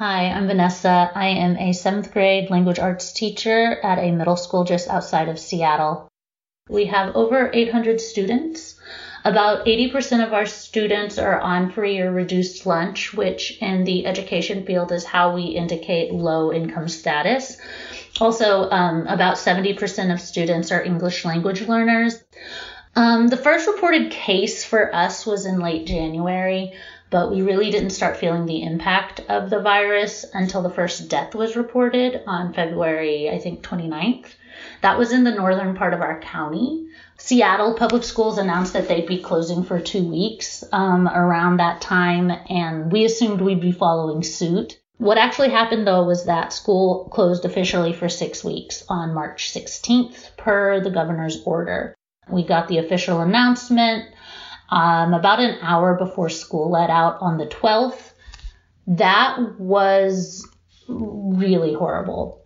Hi, I'm Vanessa. I am a seventh grade language arts teacher at a middle school just outside of Seattle. We have over 800 students. About 80% of our students are on free or reduced lunch, which in the education field is how we indicate low income status. Also, um, about 70% of students are English language learners. Um, the first reported case for us was in late January but we really didn't start feeling the impact of the virus until the first death was reported on February, I think, 29th. That was in the northern part of our county. Seattle Public Schools announced that they'd be closing for two weeks um, around that time, and we assumed we'd be following suit. What actually happened though was that school closed officially for six weeks on March 16th per the governor's order. We got the official announcement um, about an hour before school let out on the 12th. That was really horrible.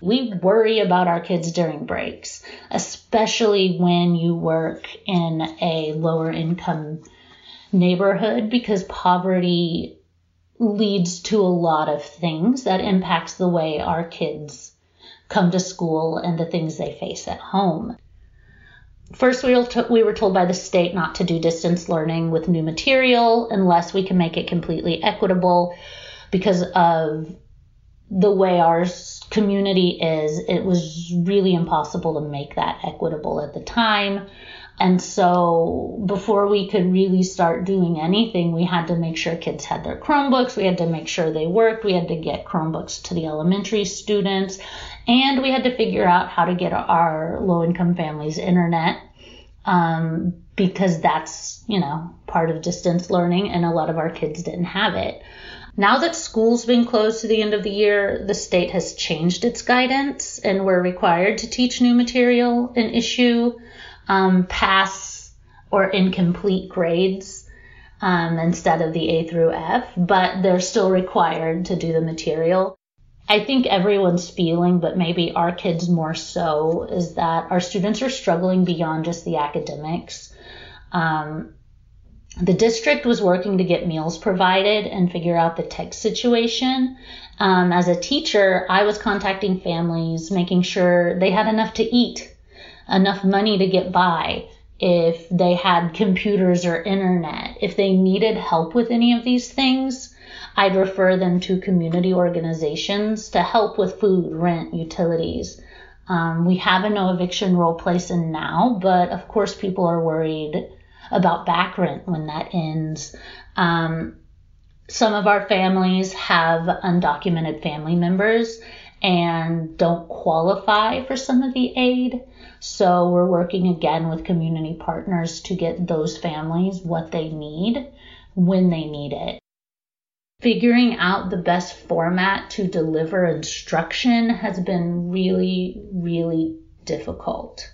We worry about our kids during breaks, especially when you work in a lower income neighborhood because poverty leads to a lot of things that impacts the way our kids come to school and the things they face at home. First, we were, we were told by the state not to do distance learning with new material unless we can make it completely equitable because of the way our community is. It was really impossible to make that equitable at the time. And so before we could really start doing anything, we had to make sure kids had their Chromebooks. We had to make sure they worked. We had to get Chromebooks to the elementary students. And we had to figure out how to get our low income families internet um, because that's, you know, part of distance learning and a lot of our kids didn't have it. Now that school's been closed to the end of the year, the state has changed its guidance and we're required to teach new material and issue um, pass or incomplete grades um, instead of the A through F, but they're still required to do the material. I think everyone's feeling, but maybe our kids more so, is that our students are struggling beyond just the academics. Um, the district was working to get meals provided and figure out the tech situation. Um, as a teacher, I was contacting families, making sure they had enough to eat, enough money to get by, if they had computers or internet, if they needed help with any of these things I'd refer them to community organizations to help with food, rent, utilities. Um, we have a no eviction role place in now, but of course people are worried about back rent when that ends. Um, some of our families have undocumented family members and don't qualify for some of the aid. So we're working again with community partners to get those families what they need when they need it figuring out the best format to deliver instruction has been really, really difficult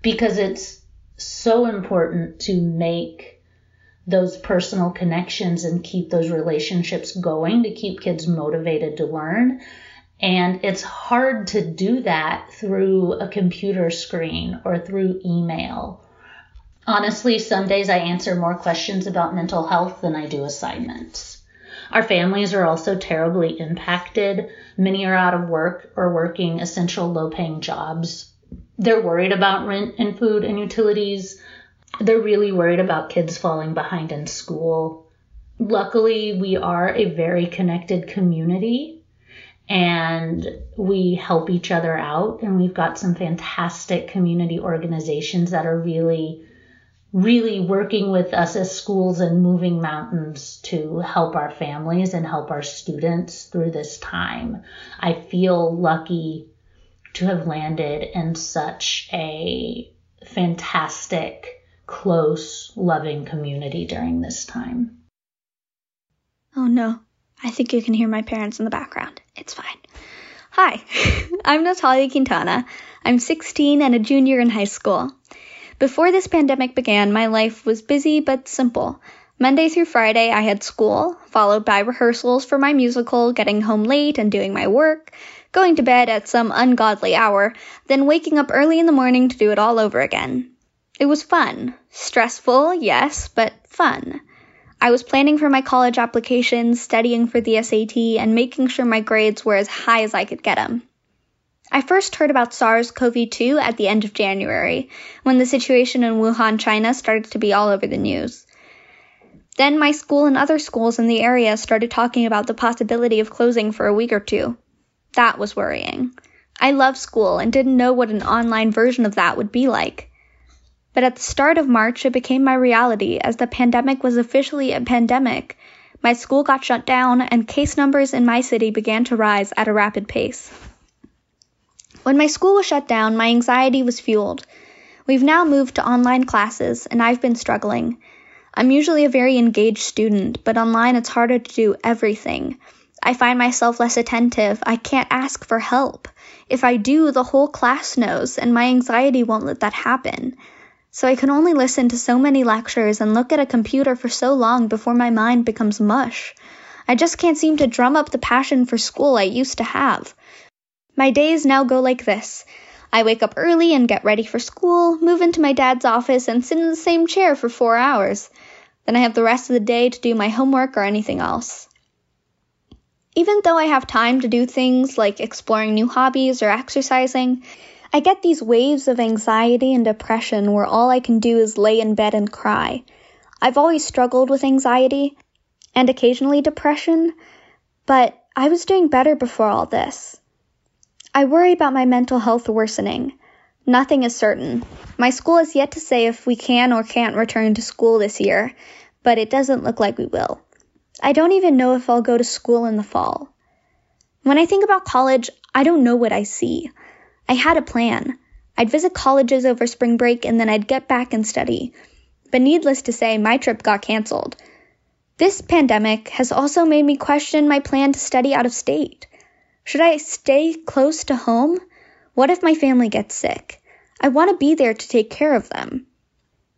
because it's so important to make those personal connections and keep those relationships going to keep kids motivated to learn. And it's hard to do that through a computer screen or through email. Honestly, some days I answer more questions about mental health than I do assignments. Our families are also terribly impacted. Many are out of work or working essential low paying jobs. They're worried about rent and food and utilities. They're really worried about kids falling behind in school. Luckily, we are a very connected community and we help each other out. And we've got some fantastic community organizations that are really really working with us as schools and moving mountains to help our families and help our students through this time. I feel lucky to have landed in such a fantastic, close, loving community during this time. Oh no, I think you can hear my parents in the background. It's fine. Hi, I'm Natalia Quintana. I'm 16 and a junior in high school. Before this pandemic began, my life was busy but simple. Monday through Friday, I had school, followed by rehearsals for my musical, getting home late and doing my work, going to bed at some ungodly hour, then waking up early in the morning to do it all over again. It was fun. Stressful, yes, but fun. I was planning for my college applications, studying for the SAT, and making sure my grades were as high as I could get them. I first heard about SARS CoV 2 at the end of January, when the situation in Wuhan, China started to be all over the news. Then my school and other schools in the area started talking about the possibility of closing for a week or two. That was worrying. I love school and didn't know what an online version of that would be like. But at the start of March, it became my reality as the pandemic was officially a pandemic. My school got shut down, and case numbers in my city began to rise at a rapid pace. When my school was shut down, my anxiety was fueled. We've now moved to online classes, and I've been struggling. I'm usually a very engaged student, but online it's harder to do everything. I find myself less attentive. I can't ask for help. If I do, the whole class knows, and my anxiety won't let that happen. So I can only listen to so many lectures and look at a computer for so long before my mind becomes mush. I just can't seem to drum up the passion for school I used to have. My days now go like this. I wake up early and get ready for school, move into my dad's office, and sit in the same chair for four hours. Then I have the rest of the day to do my homework or anything else. Even though I have time to do things like exploring new hobbies or exercising, I get these waves of anxiety and depression where all I can do is lay in bed and cry. I've always struggled with anxiety and occasionally depression, but I was doing better before all this. I worry about my mental health worsening. Nothing is certain. My school has yet to say if we can or can't return to school this year, but it doesn't look like we will. I don't even know if I'll go to school in the fall. When I think about college, I don't know what I see. I had a plan. I'd visit colleges over spring break and then I'd get back and study. But needless to say, my trip got canceled. This pandemic has also made me question my plan to study out of state. Should I stay close to home? What if my family gets sick? I want to be there to take care of them.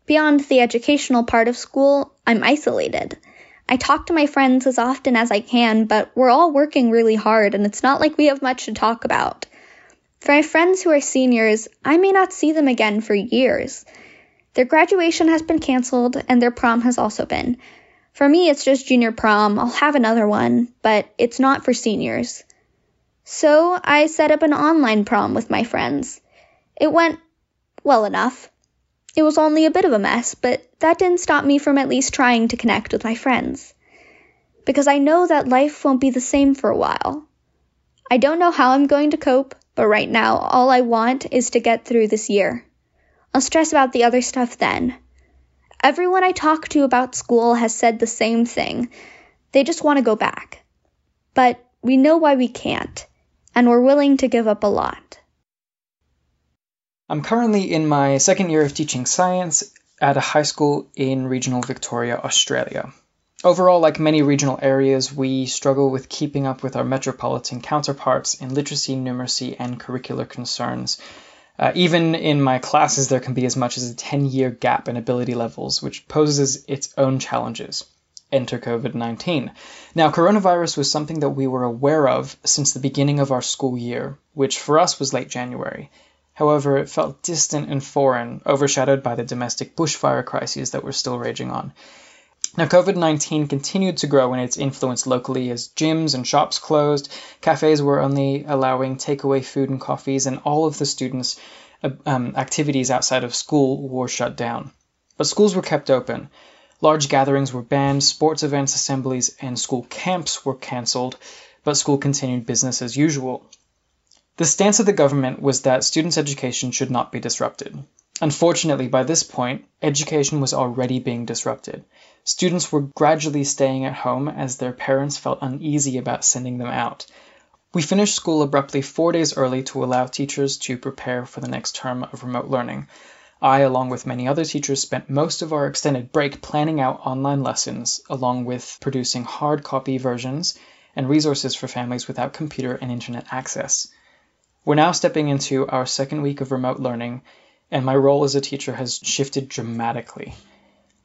Beyond the educational part of school, I'm isolated. I talk to my friends as often as I can, but we're all working really hard and it's not like we have much to talk about. For my friends who are seniors, I may not see them again for years. Their graduation has been canceled and their prom has also been. For me, it's just junior prom. I'll have another one, but it's not for seniors. So I set up an online prom with my friends. It went well enough. It was only a bit of a mess, but that didn't stop me from at least trying to connect with my friends. Because I know that life won't be the same for a while. I don't know how I'm going to cope, but right now all I want is to get through this year. I'll stress about the other stuff then. Everyone I talk to about school has said the same thing. They just want to go back. But we know why we can't and we're willing to give up a lot. I'm currently in my second year of teaching science at a high school in regional Victoria, Australia. Overall, like many regional areas, we struggle with keeping up with our metropolitan counterparts in literacy, numeracy, and curricular concerns. Uh, even in my classes, there can be as much as a 10 year gap in ability levels, which poses its own challenges enter COVID 19. Now, coronavirus was something that we were aware of since the beginning of our school year, which for us was late January. However, it felt distant and foreign, overshadowed by the domestic bushfire crises that were still raging on. Now, COVID 19 continued to grow in its influence locally as gyms and shops closed, cafes were only allowing takeaway food and coffees, and all of the students' uh, um, activities outside of school were shut down. But schools were kept open. Large gatherings were banned, sports events, assemblies, and school camps were cancelled, but school continued business as usual. The stance of the government was that students' education should not be disrupted. Unfortunately, by this point, education was already being disrupted. Students were gradually staying at home as their parents felt uneasy about sending them out. We finished school abruptly four days early to allow teachers to prepare for the next term of remote learning. I, along with many other teachers, spent most of our extended break planning out online lessons, along with producing hard copy versions and resources for families without computer and internet access. We're now stepping into our second week of remote learning, and my role as a teacher has shifted dramatically.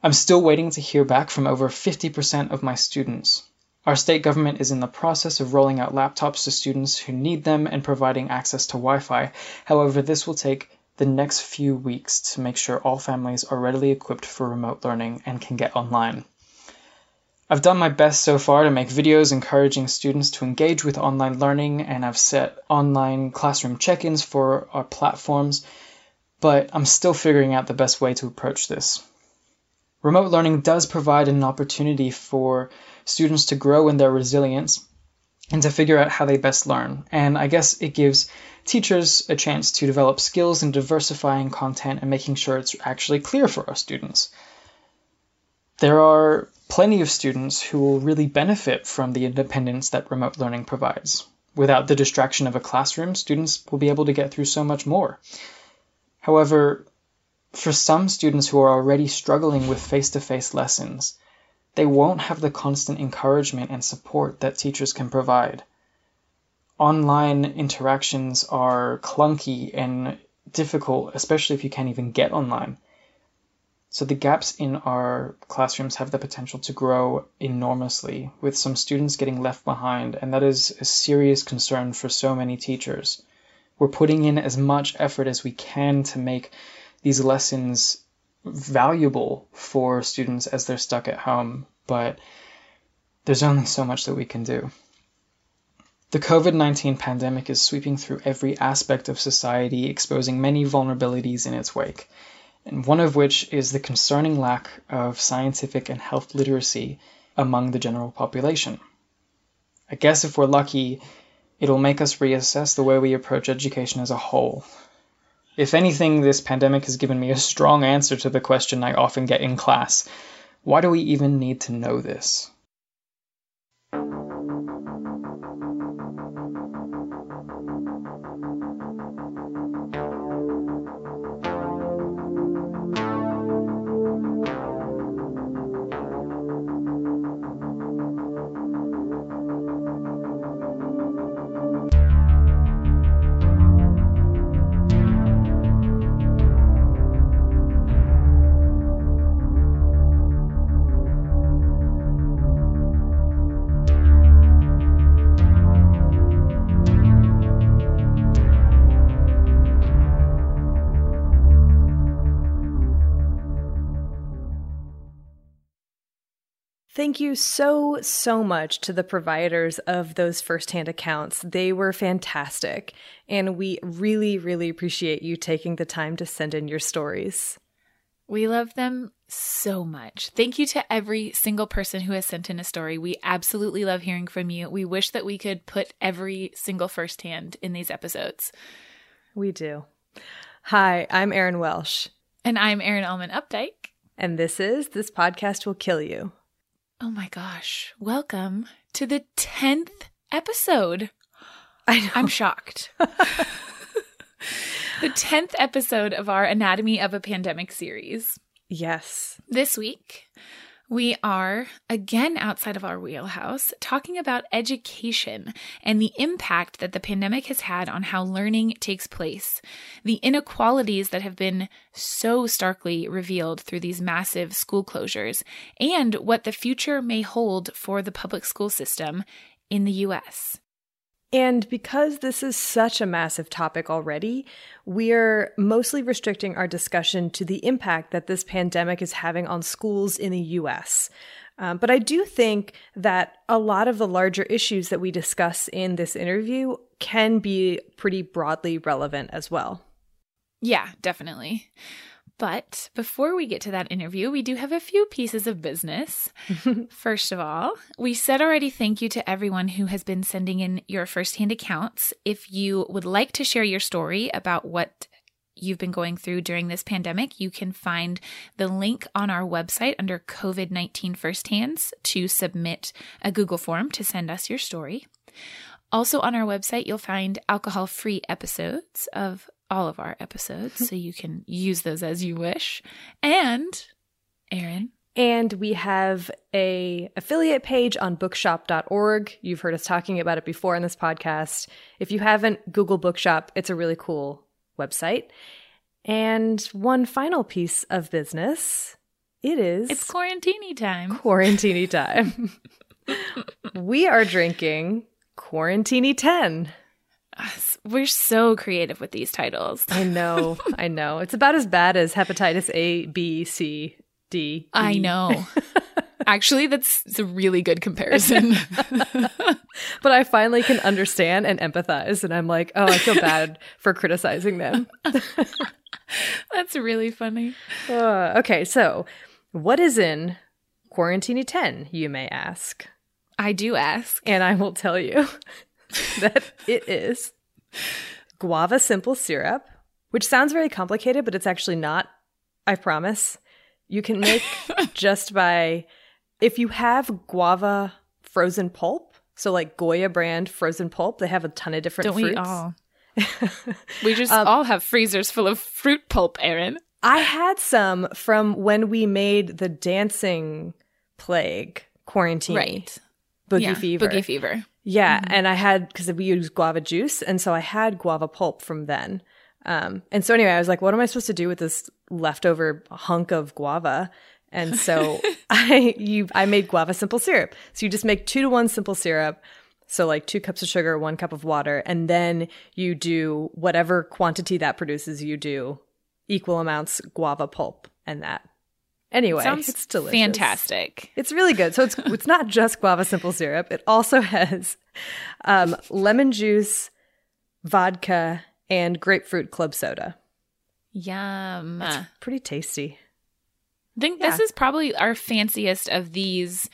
I'm still waiting to hear back from over 50% of my students. Our state government is in the process of rolling out laptops to students who need them and providing access to Wi Fi. However, this will take the next few weeks to make sure all families are readily equipped for remote learning and can get online. I've done my best so far to make videos encouraging students to engage with online learning, and I've set online classroom check ins for our platforms, but I'm still figuring out the best way to approach this. Remote learning does provide an opportunity for students to grow in their resilience and to figure out how they best learn. And I guess it gives teachers a chance to develop skills in diversifying content and making sure it's actually clear for our students. There are plenty of students who will really benefit from the independence that remote learning provides. Without the distraction of a classroom, students will be able to get through so much more. However, for some students who are already struggling with face to face lessons, they won't have the constant encouragement and support that teachers can provide online interactions are clunky and difficult, especially if you can't even get online. So the gaps in our classrooms have the potential to grow enormously, with some students getting left behind, and that is a serious concern for so many teachers. We're putting in as much effort as we can to make these lessons valuable for students as they're stuck at home, but there's only so much that we can do. The COVID 19 pandemic is sweeping through every aspect of society, exposing many vulnerabilities in its wake, and one of which is the concerning lack of scientific and health literacy among the general population. I guess if we're lucky, it'll make us reassess the way we approach education as a whole. If anything, this pandemic has given me a strong answer to the question I often get in class why do we even need to know this? Thank you so, so much to the providers of those firsthand accounts. They were fantastic. And we really, really appreciate you taking the time to send in your stories. We love them so much. Thank you to every single person who has sent in a story. We absolutely love hearing from you. We wish that we could put every single firsthand in these episodes. We do. Hi, I'm Erin Welsh. And I'm Erin Allman Updike. And this is This Podcast Will Kill You. Oh my gosh. Welcome to the 10th episode. I am shocked. the 10th episode of our Anatomy of a Pandemic series. Yes. This week, we are again outside of our wheelhouse talking about education and the impact that the pandemic has had on how learning takes place, the inequalities that have been so starkly revealed through these massive school closures, and what the future may hold for the public school system in the US. And because this is such a massive topic already, we're mostly restricting our discussion to the impact that this pandemic is having on schools in the US. Um, but I do think that a lot of the larger issues that we discuss in this interview can be pretty broadly relevant as well. Yeah, definitely. But before we get to that interview, we do have a few pieces of business. First of all, we said already thank you to everyone who has been sending in your firsthand accounts. If you would like to share your story about what you've been going through during this pandemic, you can find the link on our website under COVID 19 Firsthands to submit a Google form to send us your story. Also, on our website, you'll find alcohol free episodes of all of our episodes, mm-hmm. so you can use those as you wish. And, Erin. And we have a affiliate page on bookshop.org. You've heard us talking about it before in this podcast. If you haven't, Google Bookshop. It's a really cool website. And one final piece of business. It is It's quarantini time. Quarantini time. we are drinking Quarantini 10. We're so creative with these titles. I know. I know. It's about as bad as hepatitis A, B, C, D. E. I know. Actually, that's a really good comparison. but I finally can understand and empathize. And I'm like, oh, I feel bad for criticizing them. that's really funny. Uh, okay, so what is in Quarantini 10, you may ask? I do ask. And I will tell you that it is guava simple syrup, which sounds very complicated, but it's actually not. I promise. You can make just by if you have guava frozen pulp, so like Goya brand frozen pulp, they have a ton of different Don't fruits. we all? we just um, all have freezers full of fruit pulp, Erin. I had some from when we made the dancing plague quarantine. Right. Boogie yeah, fever. Boogie fever. Yeah, mm-hmm. and I had because we use guava juice, and so I had guava pulp from then. Um, and so anyway, I was like, what am I supposed to do with this leftover hunk of guava? And so I you I made guava simple syrup. So you just make two to one simple syrup. So like two cups of sugar, one cup of water, and then you do whatever quantity that produces. You do equal amounts guava pulp and that. Anyway, Sounds it's delicious. Fantastic. It's really good. So it's it's not just guava simple syrup. It also has um, lemon juice, vodka, and grapefruit club soda. Yum. It's pretty tasty. I think yeah. this is probably our fanciest of these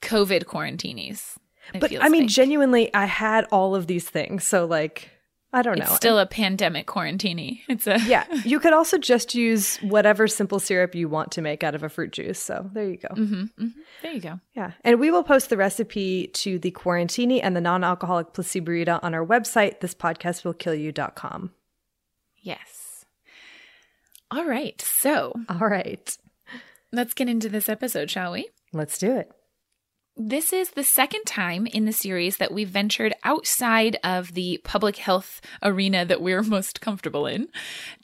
COVID quarantinis. But I mean, like. genuinely, I had all of these things. So, like, I don't know. It's still a pandemic quarantini. It's a yeah. You could also just use whatever simple syrup you want to make out of a fruit juice. So there you go. Mm-hmm, mm-hmm. There you go. Yeah, and we will post the recipe to the quarantini and the non-alcoholic placeborita on our website. This podcast will kill you.com. Yes. All right. So all right. Let's get into this episode, shall we? Let's do it. This is the second time in the series that we've ventured outside of the public health arena that we're most comfortable in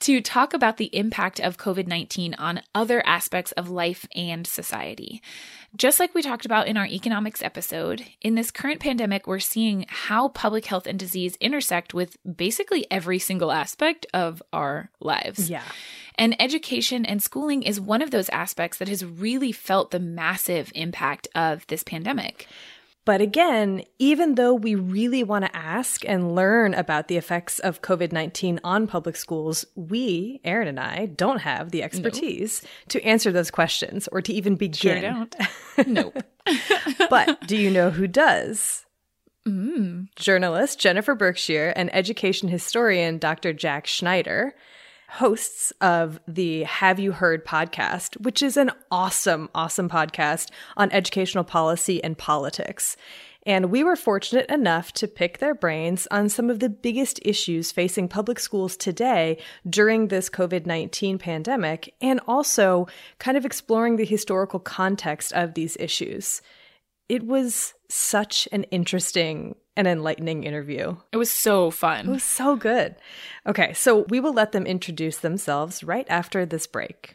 to talk about the impact of COVID 19 on other aspects of life and society. Just like we talked about in our economics episode, in this current pandemic, we're seeing how public health and disease intersect with basically every single aspect of our lives. Yeah. And education and schooling is one of those aspects that has really felt the massive impact of this pandemic. But again, even though we really want to ask and learn about the effects of COVID 19 on public schools, we, Erin and I, don't have the expertise nope. to answer those questions or to even begin. Sure don't. nope. but do you know who does? Mm. Journalist Jennifer Berkshire and education historian Dr. Jack Schneider hosts of the Have You Heard podcast, which is an awesome, awesome podcast on educational policy and politics. And we were fortunate enough to pick their brains on some of the biggest issues facing public schools today during this COVID 19 pandemic, and also kind of exploring the historical context of these issues. It was such an interesting and enlightening interview. It was so fun. It was so good. Okay, so we will let them introduce themselves right after this break.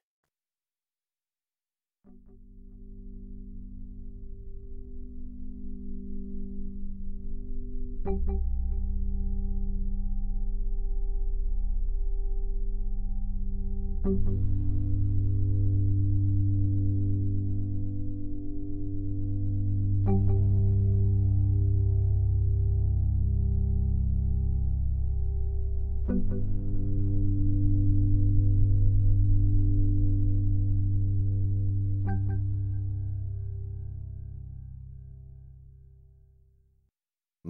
Thank you.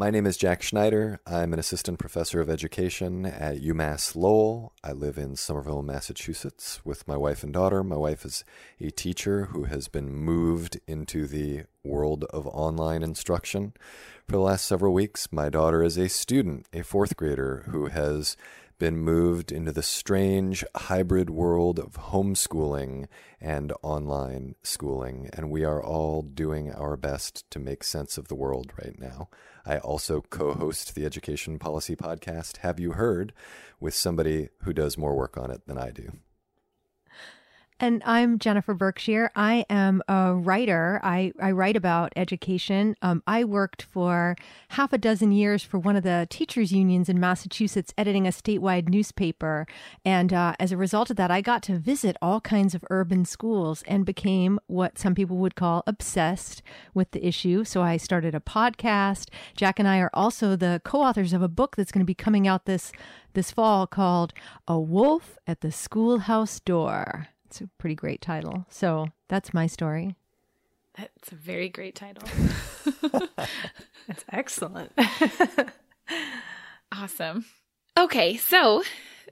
My name is Jack Schneider. I'm an assistant professor of education at UMass Lowell. I live in Somerville, Massachusetts with my wife and daughter. My wife is a teacher who has been moved into the world of online instruction for the last several weeks. My daughter is a student, a fourth grader, who has been moved into the strange hybrid world of homeschooling and online schooling, and we are all doing our best to make sense of the world right now. I also co host the education policy podcast, Have You Heard, with somebody who does more work on it than I do. And I'm Jennifer Berkshire. I am a writer. I, I write about education. Um, I worked for half a dozen years for one of the teachers' unions in Massachusetts, editing a statewide newspaper. And uh, as a result of that, I got to visit all kinds of urban schools and became what some people would call obsessed with the issue. So I started a podcast. Jack and I are also the co authors of a book that's going to be coming out this, this fall called A Wolf at the Schoolhouse Door. It's a pretty great title. So that's my story. That's a very great title. That's excellent. awesome. Okay, so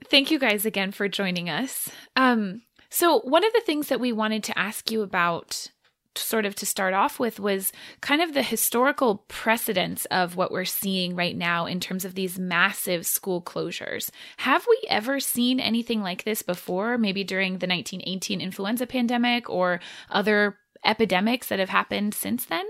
thank you guys again for joining us. Um, so one of the things that we wanted to ask you about sort of to start off with was kind of the historical precedence of what we're seeing right now in terms of these massive school closures. Have we ever seen anything like this before, maybe during the 1918 influenza pandemic or other epidemics that have happened since then?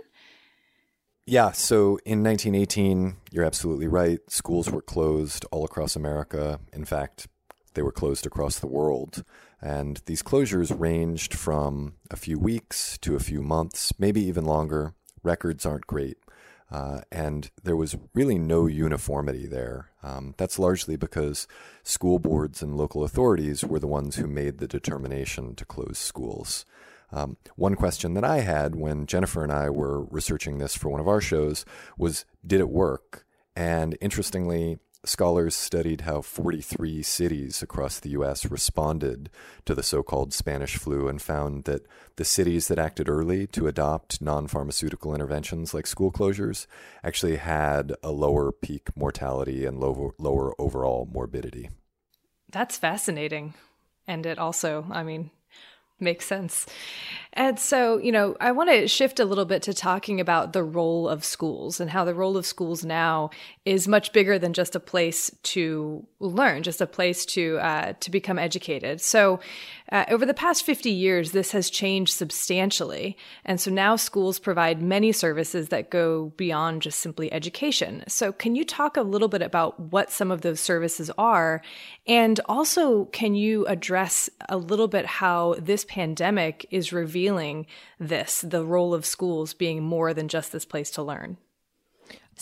Yeah, so in 1918, you're absolutely right. Schools were closed all across America. In fact, they were closed across the world. And these closures ranged from a few weeks to a few months, maybe even longer. Records aren't great. Uh, and there was really no uniformity there. Um, that's largely because school boards and local authorities were the ones who made the determination to close schools. Um, one question that I had when Jennifer and I were researching this for one of our shows was Did it work? And interestingly, Scholars studied how 43 cities across the U.S. responded to the so called Spanish flu and found that the cities that acted early to adopt non pharmaceutical interventions like school closures actually had a lower peak mortality and lower, lower overall morbidity. That's fascinating. And it also, I mean, makes sense. And so, you know, I want to shift a little bit to talking about the role of schools and how the role of schools now is much bigger than just a place to learn, just a place to uh, to become educated. So, uh, over the past 50 years, this has changed substantially, and so now schools provide many services that go beyond just simply education. So, can you talk a little bit about what some of those services are, and also can you address a little bit how this pandemic is revealing this, the role of schools being more than just this place to learn?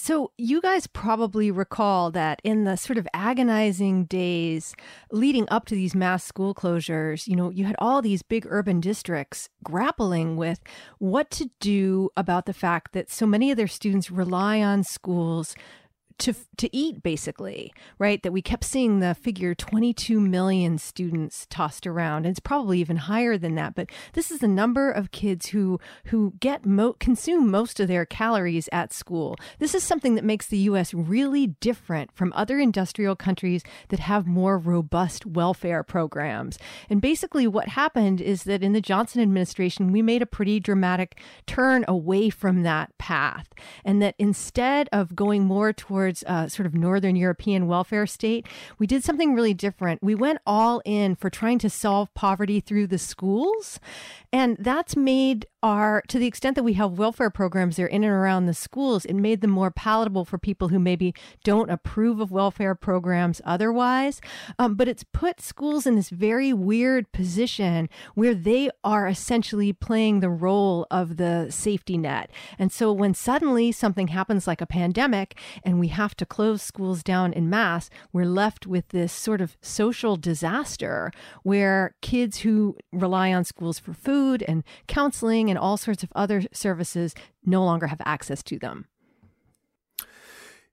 So, you guys probably recall that in the sort of agonizing days leading up to these mass school closures, you know, you had all these big urban districts grappling with what to do about the fact that so many of their students rely on schools to to eat basically right? That we kept seeing the figure 22 million students tossed around. And it's probably even higher than that but this is the number of kids who who get mo- consume most of their calories at school. This is something that makes the US really different from other industrial countries that have more robust welfare programs. And basically what happened is that in the Johnson administration we made a pretty dramatic turn away from that path and that instead of going more towards towards a sort of Northern European welfare state, we did something really different. We went all in for trying to solve poverty through the schools. And that's made our, to the extent that we have welfare programs there in and around the schools, it made them more palatable for people who maybe don't approve of welfare programs otherwise. Um, but it's put schools in this very weird position where they are essentially playing the role of the safety net. And so when suddenly something happens like a pandemic and we have to close schools down in mass, we're left with this sort of social disaster where kids who rely on schools for food, and counseling and all sorts of other services no longer have access to them.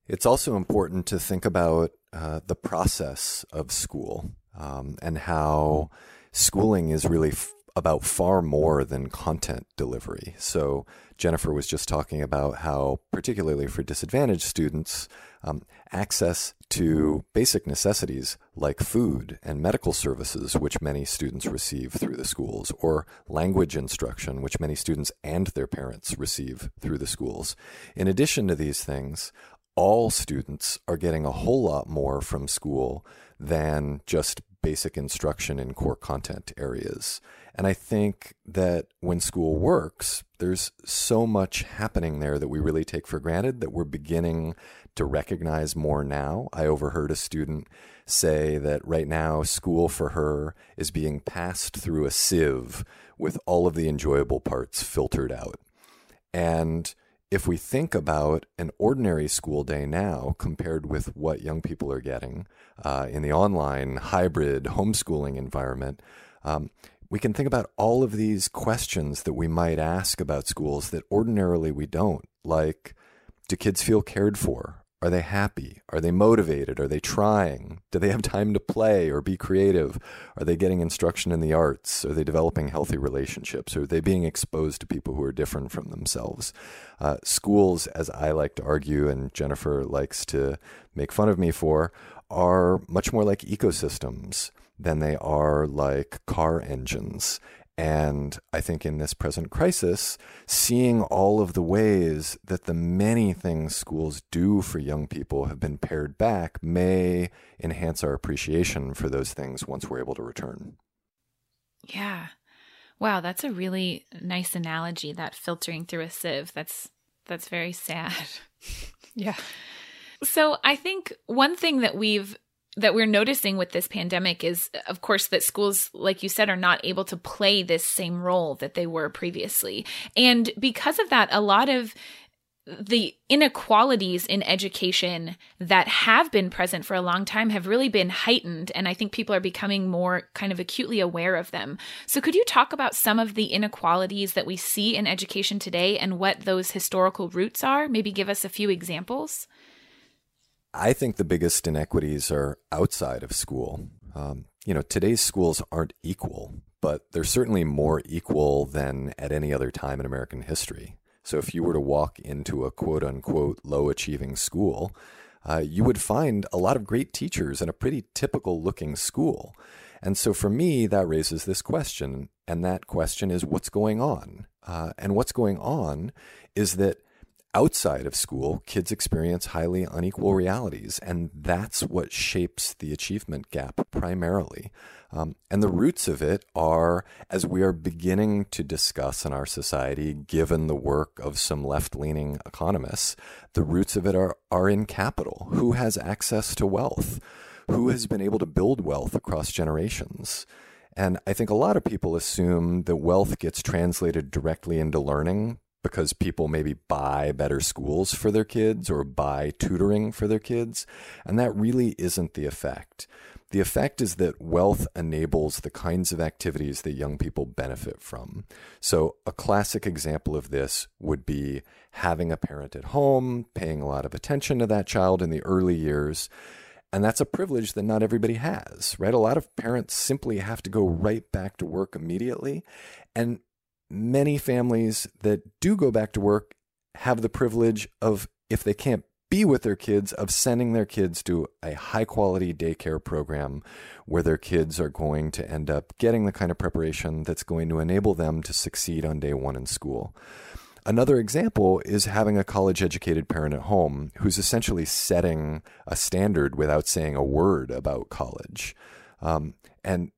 It's also important to think about uh, the process of school um, and how schooling is really about far more than content delivery. So, Jennifer was just talking about how, particularly for disadvantaged students, um, access to basic necessities like food and medical services, which many students receive through the schools, or language instruction, which many students and their parents receive through the schools. In addition to these things, all students are getting a whole lot more from school than just basic instruction in core content areas. And I think that when school works, there's so much happening there that we really take for granted that we're beginning to recognize more now. I overheard a student say that right now school for her is being passed through a sieve with all of the enjoyable parts filtered out. And if we think about an ordinary school day now compared with what young people are getting uh, in the online hybrid homeschooling environment, um, we can think about all of these questions that we might ask about schools that ordinarily we don't, like do kids feel cared for? Are they happy? Are they motivated? Are they trying? Do they have time to play or be creative? Are they getting instruction in the arts? Are they developing healthy relationships? Are they being exposed to people who are different from themselves? Uh, schools, as I like to argue, and Jennifer likes to make fun of me for, are much more like ecosystems than they are like car engines. And I think in this present crisis, seeing all of the ways that the many things schools do for young people have been pared back may enhance our appreciation for those things once we're able to return. Yeah. Wow, that's a really nice analogy that filtering through a sieve. That's that's very sad. yeah. So, I think one thing that we've that we're noticing with this pandemic is of course that schools like you said are not able to play this same role that they were previously. And because of that a lot of the inequalities in education that have been present for a long time have really been heightened and i think people are becoming more kind of acutely aware of them. So could you talk about some of the inequalities that we see in education today and what those historical roots are? Maybe give us a few examples I think the biggest inequities are outside of school. Um, you know, today's schools aren't equal, but they're certainly more equal than at any other time in American history. So if you were to walk into a quote unquote low achieving school, uh, you would find a lot of great teachers in a pretty typical looking school. And so for me, that raises this question. And that question is what's going on? Uh, and what's going on is that outside of school, kids experience highly unequal realities, and that's what shapes the achievement gap primarily. Um, and the roots of it are, as we are beginning to discuss in our society, given the work of some left leaning economists, the roots of it are, are in capital. Who has access to wealth? Who has been able to build wealth across generations? And I think a lot of people assume that wealth gets translated directly into learning because people maybe buy better schools for their kids or buy tutoring for their kids. And that really isn't the effect. The effect is that wealth enables the kinds of activities that young people benefit from. So, a classic example of this would be having a parent at home, paying a lot of attention to that child in the early years. And that's a privilege that not everybody has, right? A lot of parents simply have to go right back to work immediately. And many families that do go back to work have the privilege of, if they can't be with their kids, of sending their kids to a high quality daycare program where their kids are going to end up getting the kind of preparation that's going to enable them to succeed on day one in school. Another example is having a college educated parent at home who's essentially setting a standard without saying a word about college. Um, and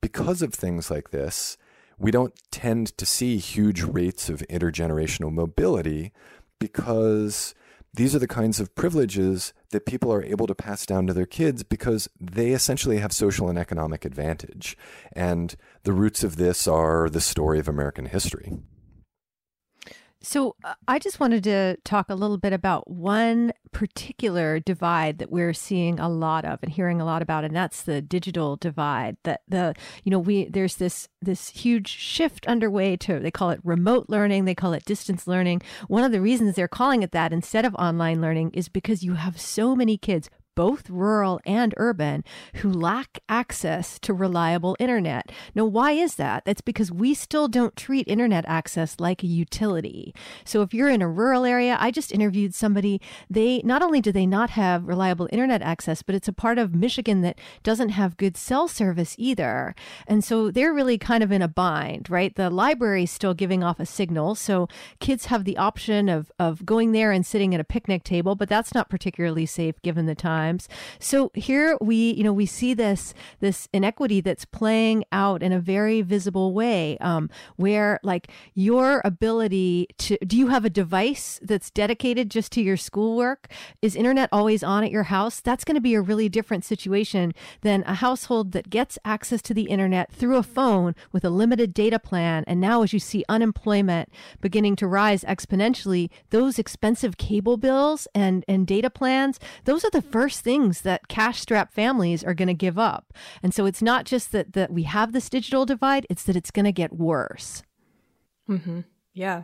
because of things like this, we don't tend to see huge rates of intergenerational mobility because these are the kinds of privileges that people are able to pass down to their kids because they essentially have social and economic advantage. And the roots of this are the story of American history. So, uh, I just wanted to talk a little bit about one particular divide that we're seeing a lot of and hearing a lot about and that's the digital divide. That the you know, we there's this this huge shift underway to they call it remote learning, they call it distance learning. One of the reasons they're calling it that instead of online learning is because you have so many kids both rural and urban, who lack access to reliable internet. Now, why is that? That's because we still don't treat internet access like a utility. So if you're in a rural area, I just interviewed somebody, they not only do they not have reliable internet access, but it's a part of Michigan that doesn't have good cell service either. And so they're really kind of in a bind, right? The library is still giving off a signal. So kids have the option of, of going there and sitting at a picnic table, but that's not particularly safe given the time times. So here we, you know, we see this this inequity that's playing out in a very visible way, um, where like your ability to do you have a device that's dedicated just to your schoolwork? Is internet always on at your house? That's going to be a really different situation than a household that gets access to the internet through a phone with a limited data plan. And now, as you see unemployment beginning to rise exponentially, those expensive cable bills and and data plans, those are the first things that cash strapped families are going to give up. And so it's not just that, that we have this digital divide, it's that it's going to get worse. Mm-hmm. Yeah.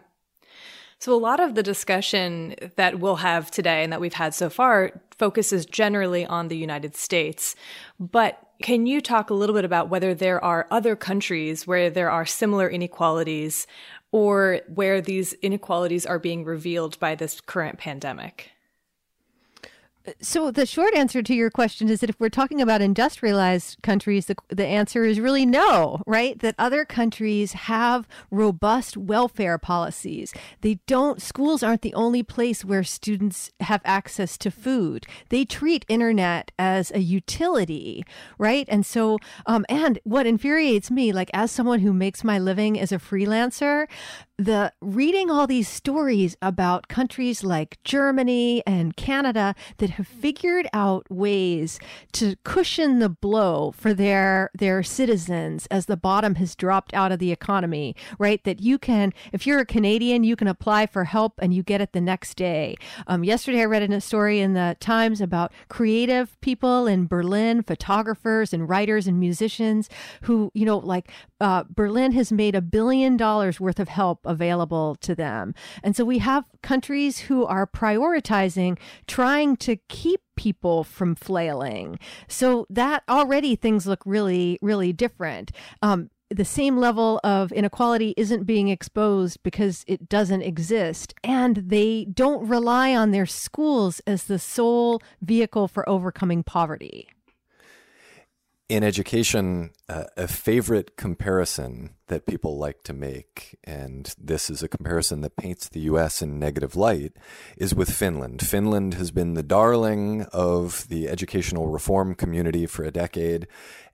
So, a lot of the discussion that we'll have today and that we've had so far focuses generally on the United States. But can you talk a little bit about whether there are other countries where there are similar inequalities or where these inequalities are being revealed by this current pandemic? So the short answer to your question is that if we're talking about industrialized countries, the, the answer is really no, right? That other countries have robust welfare policies. They don't, schools aren't the only place where students have access to food. They treat internet as a utility, right? And so, um, and what infuriates me, like as someone who makes my living as a freelancer, the reading all these stories about countries like Germany and Canada that have figured out ways to cushion the blow for their their citizens as the bottom has dropped out of the economy, right? That you can, if you're a Canadian, you can apply for help and you get it the next day. Um, yesterday, I read in a story in the Times about creative people in Berlin, photographers and writers and musicians who, you know, like uh, Berlin has made a billion dollars worth of help available to them. And so we have countries who are prioritizing trying to keep people from flailing. So that already things look really, really different. Um, the same level of inequality isn't being exposed because it doesn't exist. And they don't rely on their schools as the sole vehicle for overcoming poverty in education, uh, a favorite comparison that people like to make, and this is a comparison that paints the US in negative light, is with Finland. Finland has been the darling of the educational reform community for a decade,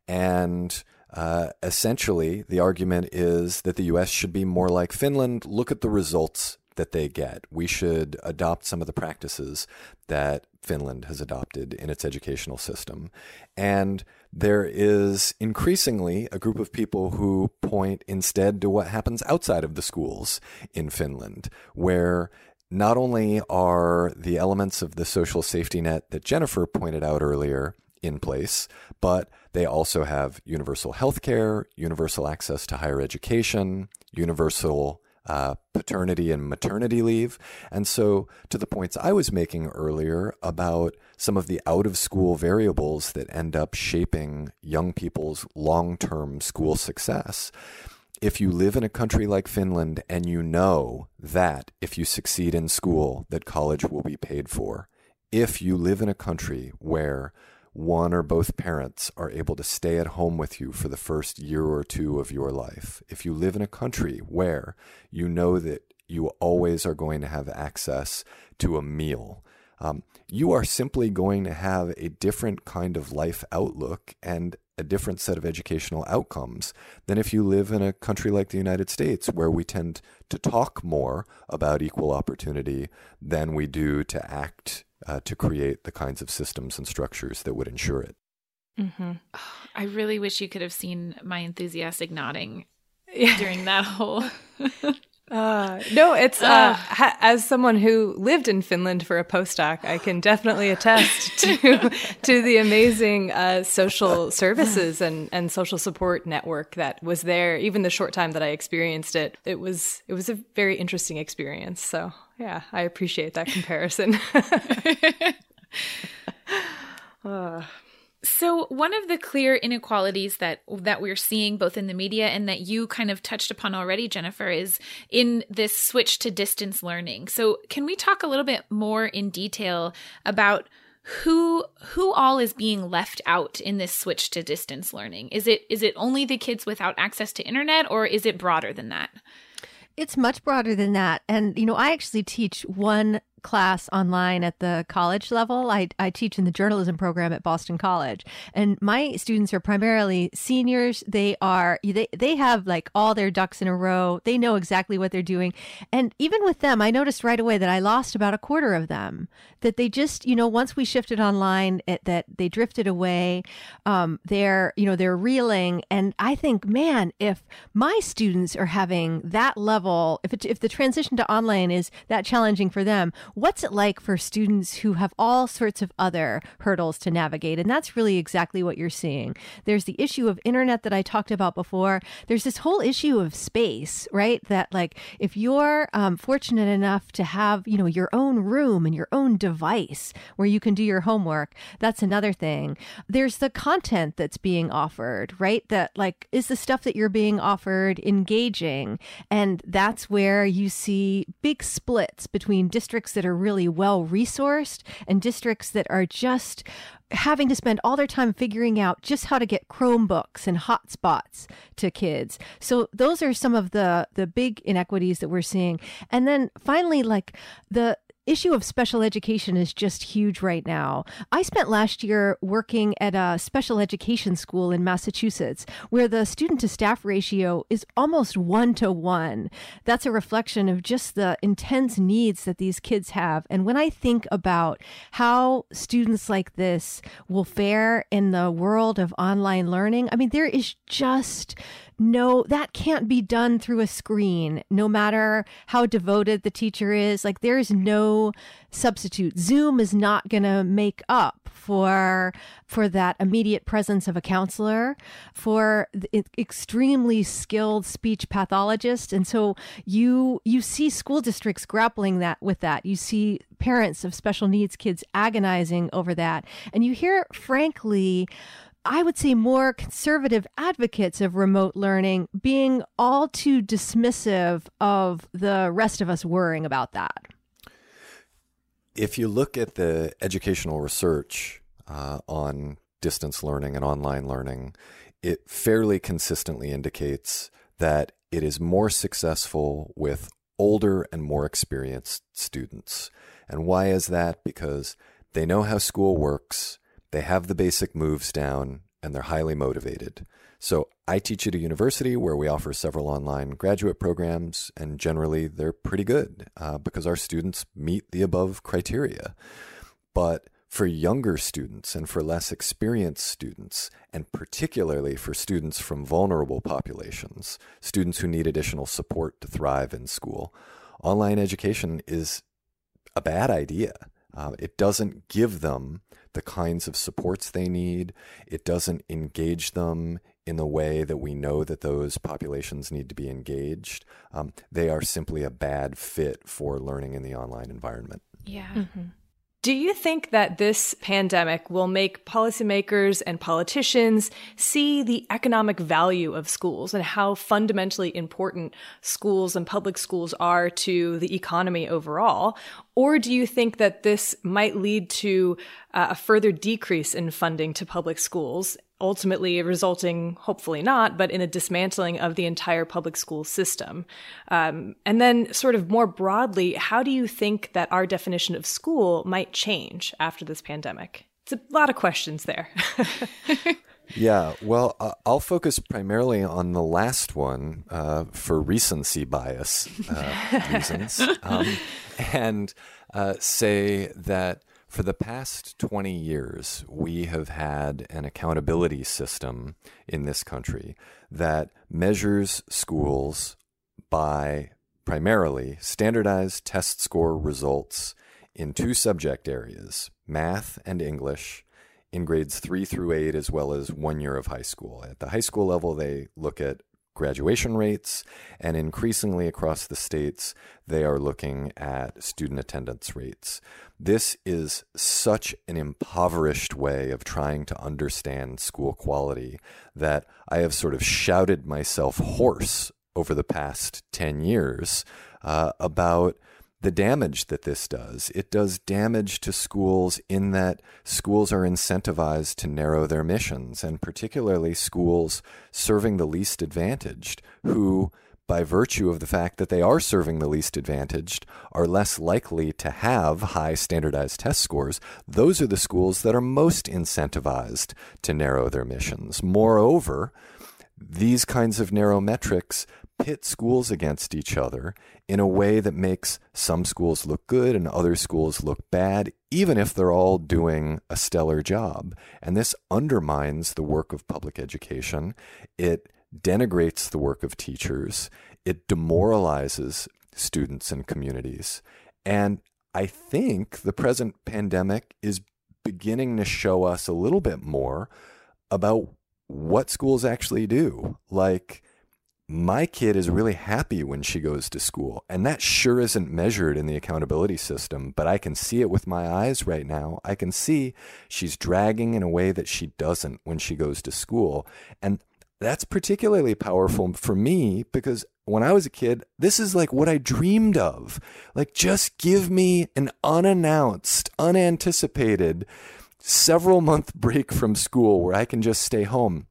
and uh, essentially, the argument is that the US should be more like Finland. Look at the results that they get. We should adopt some of the practices that Finland has adopted in its educational system. And there is increasingly a group of people who point instead to what happens outside of the schools in Finland, where not only are the elements of the social safety net that Jennifer pointed out earlier in place, but they also have universal health care, universal access to higher education, universal uh, paternity and maternity leave. And so, to the points I was making earlier about some of the out of school variables that end up shaping young people's long term school success, if you live in a country like Finland and you know that if you succeed in school, that college will be paid for, if you live in a country where one or both parents are able to stay at home with you for the first year or two of your life, if you live in a country where you know that you always are going to have access to a meal, um, you are simply going to have a different kind of life outlook and a different set of educational outcomes than if you live in a country like the United States, where we tend to talk more about equal opportunity than we do to act uh, to create the kinds of systems and structures that would ensure it. Mm-hmm. Oh, I really wish you could have seen my enthusiastic nodding during that whole. Uh, no, it's uh, ha- as someone who lived in Finland for a postdoc, I can definitely attest to to the amazing uh, social services and, and social support network that was there. Even the short time that I experienced it, it was it was a very interesting experience. So yeah, I appreciate that comparison. So one of the clear inequalities that that we're seeing both in the media and that you kind of touched upon already Jennifer is in this switch to distance learning. So can we talk a little bit more in detail about who who all is being left out in this switch to distance learning? Is it is it only the kids without access to internet or is it broader than that? It's much broader than that. And, you know, I actually teach one class online at the college level. I, I teach in the journalism program at Boston College, and my students are primarily seniors. They are they they have like all their ducks in a row. They know exactly what they're doing, and even with them, I noticed right away that I lost about a quarter of them. That they just you know once we shifted online, it, that they drifted away. Um, they're you know they're reeling, and I think man, if my students are having that level, if it, if the transition to online is that challenging for them what's it like for students who have all sorts of other hurdles to navigate? And that's really exactly what you're seeing. There's the issue of internet that I talked about before. There's this whole issue of space, right? That like if you're um, fortunate enough to have, you know, your own room and your own device where you can do your homework, that's another thing. There's the content that's being offered, right? That like is the stuff that you're being offered engaging? And that's where you see big splits between districts that that are really well resourced and districts that are just having to spend all their time figuring out just how to get Chromebooks and hotspots to kids. So those are some of the the big inequities that we're seeing. And then finally like the issue of special education is just huge right now. I spent last year working at a special education school in Massachusetts where the student to staff ratio is almost one to one. That's a reflection of just the intense needs that these kids have. And when I think about how students like this will fare in the world of online learning, I mean, there is just no, that can't be done through a screen, no matter how devoted the teacher is. Like, there's no substitute. Zoom is not going to make up for for that immediate presence of a counselor, for extremely skilled speech pathologist, and so you you see school districts grappling that with that. You see parents of special needs kids agonizing over that, and you hear, frankly I would say more conservative advocates of remote learning being all too dismissive of the rest of us worrying about that. If you look at the educational research uh, on distance learning and online learning, it fairly consistently indicates that it is more successful with older and more experienced students. And why is that? Because they know how school works they have the basic moves down and they're highly motivated. So I teach at a university where we offer several online graduate programs, and generally they're pretty good uh, because our students meet the above criteria. But for younger students and for less experienced students, and particularly for students from vulnerable populations, students who need additional support to thrive in school, online education is a bad idea. Uh, it doesn't give them the kinds of supports they need. It doesn't engage them in the way that we know that those populations need to be engaged. Um, they are simply a bad fit for learning in the online environment. Yeah. Mm-hmm. Do you think that this pandemic will make policymakers and politicians see the economic value of schools and how fundamentally important schools and public schools are to the economy overall? Or do you think that this might lead to uh, a further decrease in funding to public schools ultimately resulting, hopefully not, but in a dismantling of the entire public school system. Um, and then, sort of more broadly, how do you think that our definition of school might change after this pandemic? It's a lot of questions there. yeah, well, uh, I'll focus primarily on the last one uh, for recency bias uh, reasons, um, and uh, say that for the past 20 years, we have had an accountability system in this country that measures schools by primarily standardized test score results in two subject areas math and English in grades three through eight, as well as one year of high school. At the high school level, they look at graduation rates, and increasingly across the states, they are looking at student attendance rates. This is such an impoverished way of trying to understand school quality that I have sort of shouted myself hoarse over the past 10 years uh, about the damage that this does. It does damage to schools in that schools are incentivized to narrow their missions, and particularly schools serving the least advantaged, who, by virtue of the fact that they are serving the least advantaged, are less likely to have high standardized test scores. Those are the schools that are most incentivized to narrow their missions. Moreover, these kinds of narrow metrics pit schools against each other in a way that makes some schools look good and other schools look bad, even if they're all doing a stellar job. And this undermines the work of public education. It denigrates the work of teachers. It demoralizes students and communities. And I think the present pandemic is beginning to show us a little bit more about what schools actually do. Like, my kid is really happy when she goes to school. And that sure isn't measured in the accountability system, but I can see it with my eyes right now. I can see she's dragging in a way that she doesn't when she goes to school. And that's particularly powerful for me because when I was a kid, this is like what I dreamed of. Like, just give me an unannounced, unanticipated, several month break from school where I can just stay home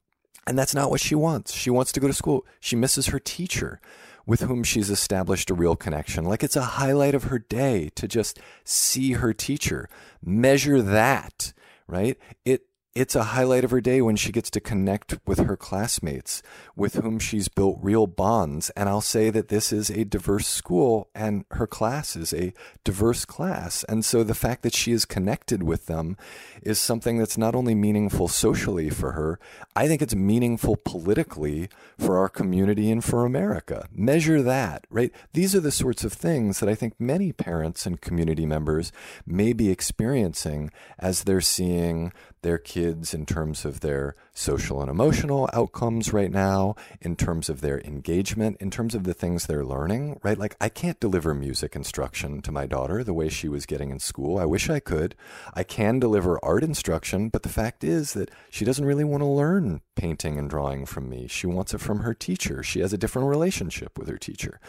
and that's not what she wants. She wants to go to school. She misses her teacher with whom she's established a real connection. Like it's a highlight of her day to just see her teacher. Measure that, right? It it's a highlight of her day when she gets to connect with her classmates with whom she's built real bonds. And I'll say that this is a diverse school and her class is a diverse class. And so the fact that she is connected with them is something that's not only meaningful socially for her, I think it's meaningful politically for our community and for America. Measure that, right? These are the sorts of things that I think many parents and community members may be experiencing as they're seeing their kids in terms of their social and emotional outcomes right now, in terms of their engagement, in terms of the things they're learning, right? Like, I can't deliver music instruction to my daughter the way she was getting in school. I wish I could. I can deliver art instruction, but the fact is that she doesn't really want to learn painting and drawing from me. She wants it from her teacher. She has a different relationship with her teacher.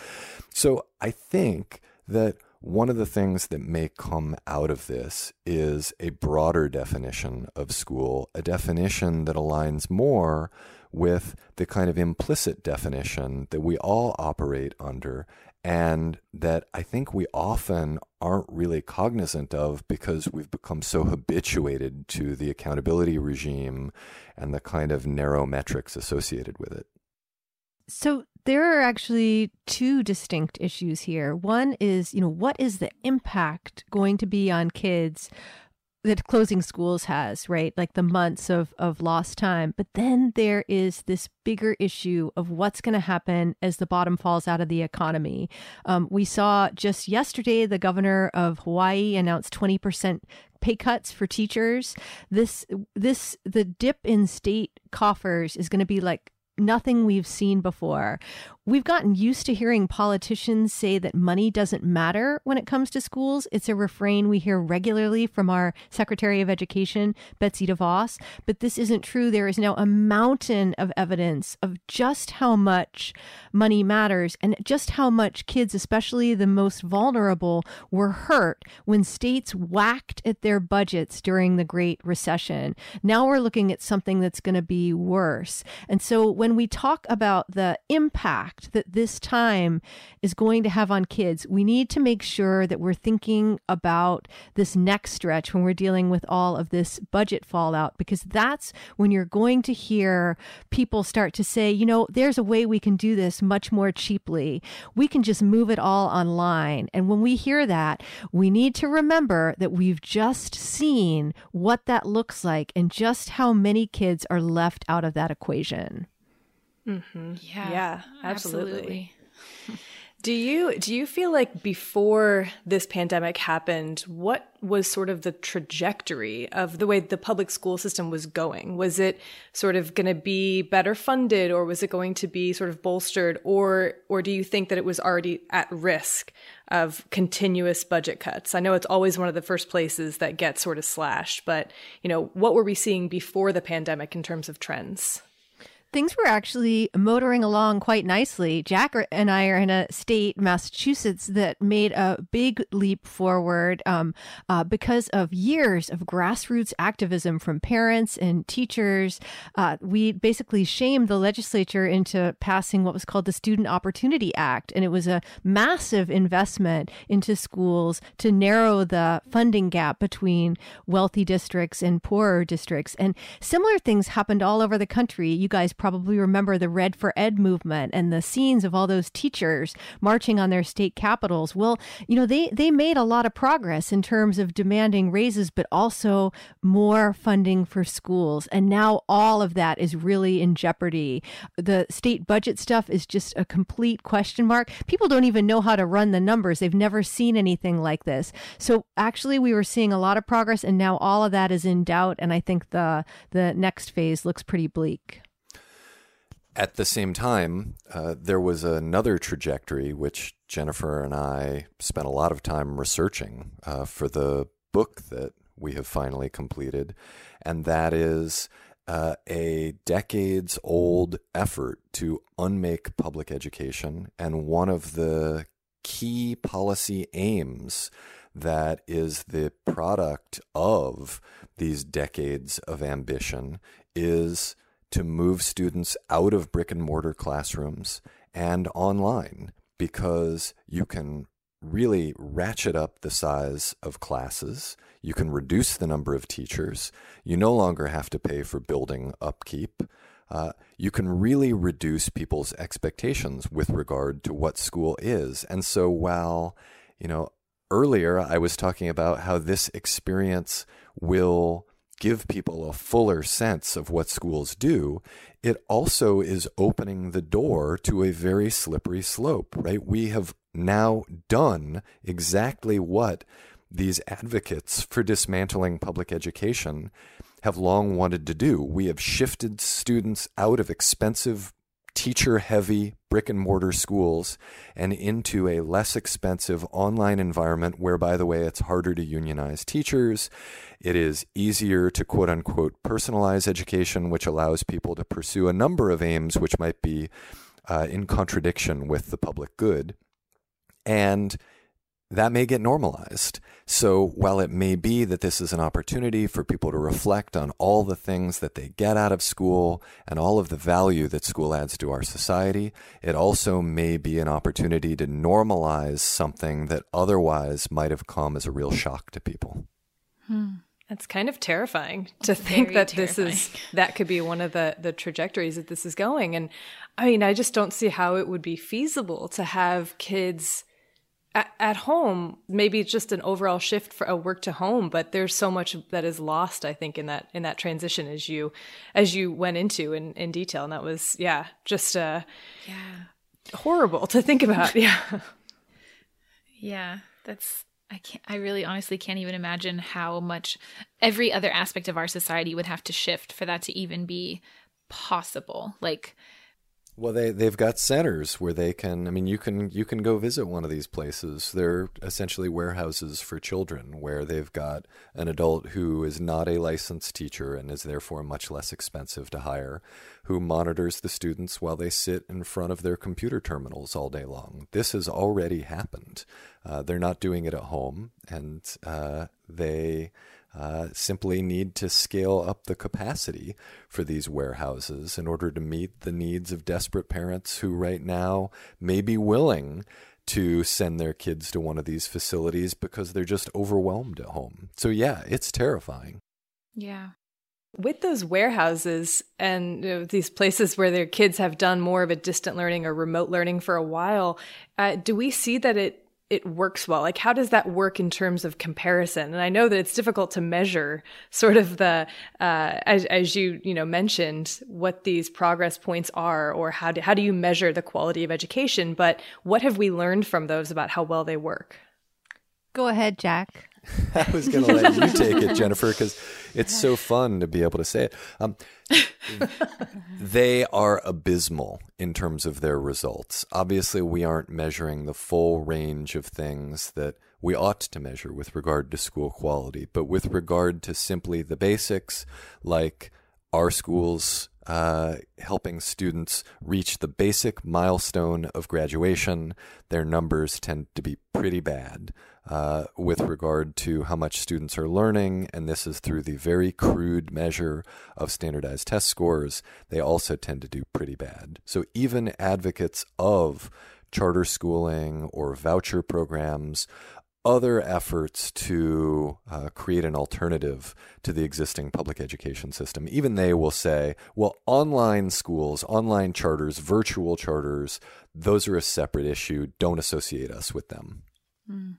So I think that one of the things that may come out of this is a broader definition of school, a definition that aligns more with the kind of implicit definition that we all operate under and that I think we often aren't really cognizant of because we've become so habituated to the accountability regime and the kind of narrow metrics associated with it. So there are actually two distinct issues here. One is, you know, what is the impact going to be on kids that closing schools has, right? Like the months of, of lost time. But then there is this bigger issue of what's going to happen as the bottom falls out of the economy. Um, we saw just yesterday the governor of Hawaii announced 20% pay cuts for teachers. This, this, the dip in state coffers is going to be like nothing we've seen before. We've gotten used to hearing politicians say that money doesn't matter when it comes to schools. It's a refrain we hear regularly from our Secretary of Education, Betsy DeVos. But this isn't true. There is now a mountain of evidence of just how much money matters and just how much kids, especially the most vulnerable, were hurt when states whacked at their budgets during the Great Recession. Now we're looking at something that's going to be worse. And so when we talk about the impact, impact that this time is going to have on kids, we need to make sure that we're thinking about this next stretch when we're dealing with all of this budget fallout, because that's when you're going to hear people start to say, you know, there's a way we can do this much more cheaply. We can just move it all online. And when we hear that, we need to remember that we've just seen what that looks like and just how many kids are left out of that equation. Mm-hmm. Yeah, yeah, absolutely. absolutely. do you do you feel like before this pandemic happened, what was sort of the trajectory of the way the public school system was going? Was it sort of going to be better funded, or was it going to be sort of bolstered, or or do you think that it was already at risk of continuous budget cuts? I know it's always one of the first places that gets sort of slashed, but you know, what were we seeing before the pandemic in terms of trends? Things were actually motoring along quite nicely. Jack and I are in a state, Massachusetts, that made a big leap forward um, uh, because of years of grassroots activism from parents and teachers. Uh, we basically shamed the legislature into passing what was called the Student Opportunity Act, and it was a massive investment into schools to narrow the funding gap between wealthy districts and poorer districts. And similar things happened all over the country. You guys probably remember the Red for Ed movement and the scenes of all those teachers marching on their state capitals. Well, you know, they, they made a lot of progress in terms of demanding raises, but also more funding for schools. And now all of that is really in jeopardy. The state budget stuff is just a complete question mark. People don't even know how to run the numbers. They've never seen anything like this. So actually, we were seeing a lot of progress, and now all of that is in doubt. And I think the the next phase looks pretty bleak. At the same time, uh, there was another trajectory which Jennifer and I spent a lot of time researching uh, for the book that we have finally completed, and that is uh, a decades old effort to unmake public education. And one of the key policy aims that is the product of these decades of ambition is to move students out of brick and mortar classrooms and online because you can really ratchet up the size of classes. You can reduce the number of teachers. You no longer have to pay for building upkeep. Uh, you can really reduce people's expectations with regard to what school is. And so while, you know, earlier I was talking about how this experience will give people a fuller sense of what schools do, it also is opening the door to a very slippery slope, right? We have now done exactly what these advocates for dismantling public education have long wanted to do. We have shifted students out of expensive teacher heavy brick and mortar schools and into a less expensive online environment where, by the way, it's harder to unionize teachers. It is easier to quote unquote personalize education, which allows people to pursue a number of aims which might be uh, in contradiction with the public good. And that may get normalized. So while it may be that this is an opportunity for people to reflect on all the things that they get out of school and all of the value that school adds to our society, it also may be an opportunity to normalize something that otherwise might have come as a real shock to people. Hmm. That's kind of terrifying to think that terrifying. this is that could be one of the the trajectories that this is going and I mean I just don't see how it would be feasible to have kids at, at home, maybe it's just an overall shift for a work to home, but there's so much that is lost, I think, in that in that transition as you as you went into in, in detail. And that was, yeah, just uh yeah. horrible to think about. Yeah. yeah. That's I can't I really honestly can't even imagine how much every other aspect of our society would have to shift for that to even be possible. Like well, they they've got centers where they can. I mean, you can you can go visit one of these places. They're essentially warehouses for children, where they've got an adult who is not a licensed teacher and is therefore much less expensive to hire, who monitors the students while they sit in front of their computer terminals all day long. This has already happened. Uh, they're not doing it at home, and uh, they uh, simply need to scale up the capacity for these warehouses in order to meet the needs of desperate parents who right now may be willing to send their kids to one of these facilities because they're just overwhelmed at home. So, yeah, it's terrifying. Yeah. With those warehouses and you know, these places where their kids have done more of a distant learning or remote learning for a while, uh, do we see that it it works well? Like, how does that work in terms of comparison? And I know that it's difficult to measure sort of the, uh, as, as you, you know, mentioned, what these progress points are, or how do, how do you measure the quality of education? But what have we learned from those about how well they work? Go ahead, Jack. I was going to let you take it, Jennifer, because it's so fun to be able to say it. Um, they are abysmal in terms of their results. Obviously, we aren't measuring the full range of things that we ought to measure with regard to school quality, but with regard to simply the basics, like our schools uh, helping students reach the basic milestone of graduation, their numbers tend to be pretty bad uh, with regard to how much students are learning, and this is through the very crude measure of standardized test scores. They also tend to do pretty bad. So even advocates of charter schooling or voucher programs other efforts to uh, create an alternative to the existing public education system. Even they will say, well, online schools, online charters, virtual charters, those are a separate issue. Don't associate us with them. Mm.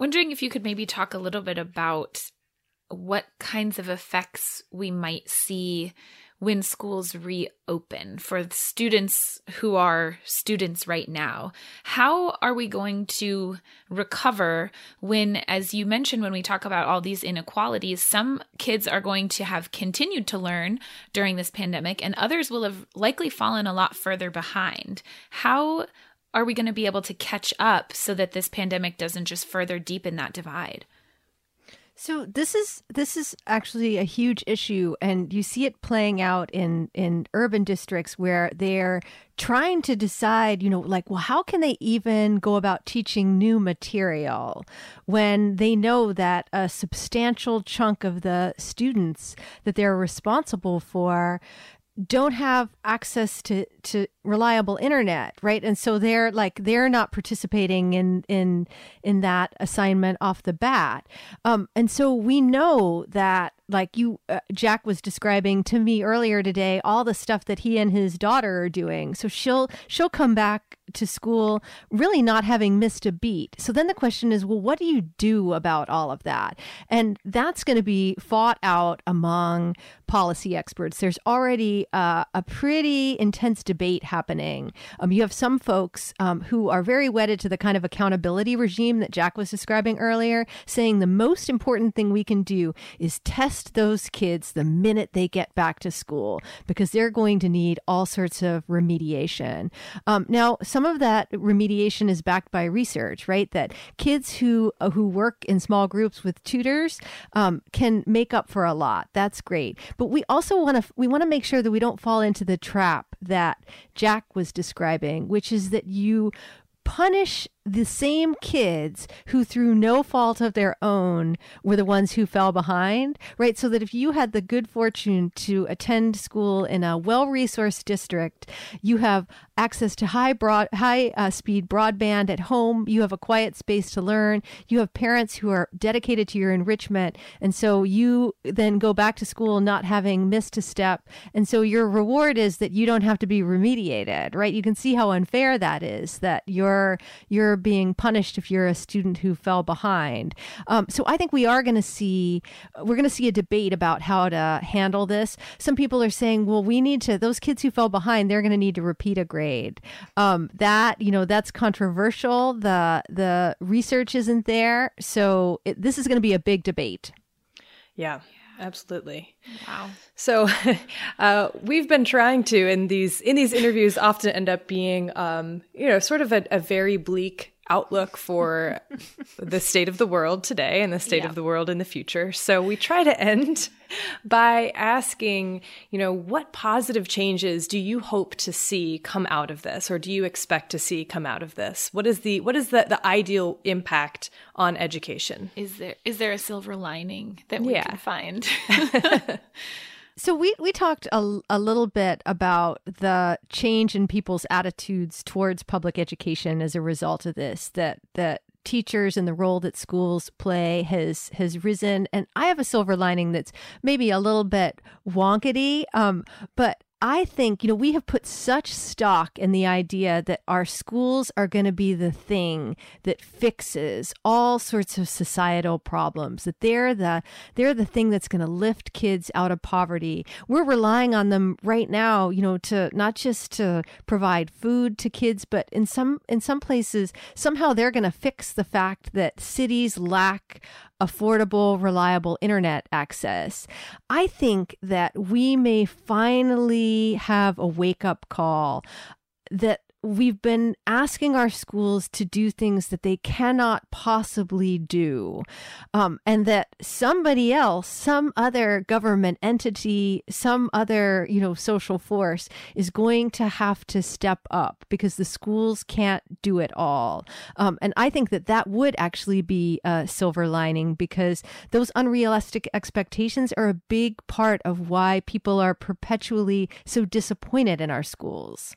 Wondering if you could maybe talk a little bit about what kinds of effects we might see when schools reopen for students who are students right now. How are we going to recover when, as you mentioned, when we talk about all these inequalities, some kids are going to have continued to learn during this pandemic and others will have likely fallen a lot further behind? How are we going to be able to catch up so that this pandemic doesn't just further deepen that divide? So this is this is actually a huge issue and you see it playing out in in urban districts where they're trying to decide, you know, like well how can they even go about teaching new material when they know that a substantial chunk of the students that they're responsible for don't have access to to reliable internet right? And so they're like they're not participating in in in that assignment off the bat. Um and so we know that like you uh, Jack was describing to me earlier today all the stuff that he and his daughter are doing. So she'll she'll come back to school really not having missed a beat. So then the question is well what do you do about all of that? And that's going to be fought out among policy experts there's already uh, a pretty intense debate happening um, you have some folks um, who are very wedded to the kind of accountability regime that Jack was describing earlier saying the most important thing we can do is test those kids the minute they get back to school because they're going to need all sorts of remediation. Um, now, some of that remediation is backed by research, right? That kids who uh, who work in small groups with tutors um, can make up for a lot. That's great, but we also want to we want to make sure that we don't fall into the trap that Jack was describing, which is that you punish the same kids who, through no fault of their own, were the ones who fell behind, right? So that if you had the good fortune to attend school in a well resourced district, you have access to high broad, high uh, speed broadband at home, you have a quiet space to learn, you have parents who are dedicated to your enrichment. And so you then go back to school not having missed a step. And so your reward is that you don't have to be remediated, right? You can see how unfair that is, that you're, you're you're being punished if you're a student who fell behind. Um, so I think we are going to see we're going to see a debate about how to handle this. Some people are saying, well, we need to those kids who fell behind, they're going to need to repeat a grade. Um, that you know that's controversial. The the research isn't there, so it, this is going to be a big debate. Yeah. Absolutely. Wow. So, uh, we've been trying to, in these in these interviews, often end up being, um, you know, sort of a, a very bleak outlook for the state of the world today and the state yeah. of the world in the future. So we try to end by asking, you know, what positive changes do you hope to see come out of this or do you expect to see come out of this? What is the what is the the ideal impact on education? Is there is there a silver lining that we yeah. can find? So we we talked a, a little bit about the change in people's attitudes towards public education as a result of this that that teachers and the role that schools play has has risen. And I have a silver lining that's maybe a little bit wonkety um, but I think, you know, we have put such stock in the idea that our schools are going to be the thing that fixes all sorts of societal problems, that they're the they're the thing that's going to lift kids out of poverty. We're relying on them right now, you know, to not just to provide food to kids, but in some in some places somehow they're going to fix the fact that cities lack affordable, reliable internet access. I think that we may finally have a wake up call. That we've been asking our schools to do things that they cannot possibly do. Um, and that somebody else, some other government entity, some other, you know, social force is going to have to step up because the schools can't do it all. Um, and I think that that would actually be a silver lining because those unrealistic expectations are a big part of why people are perpetually so disappointed in our schools.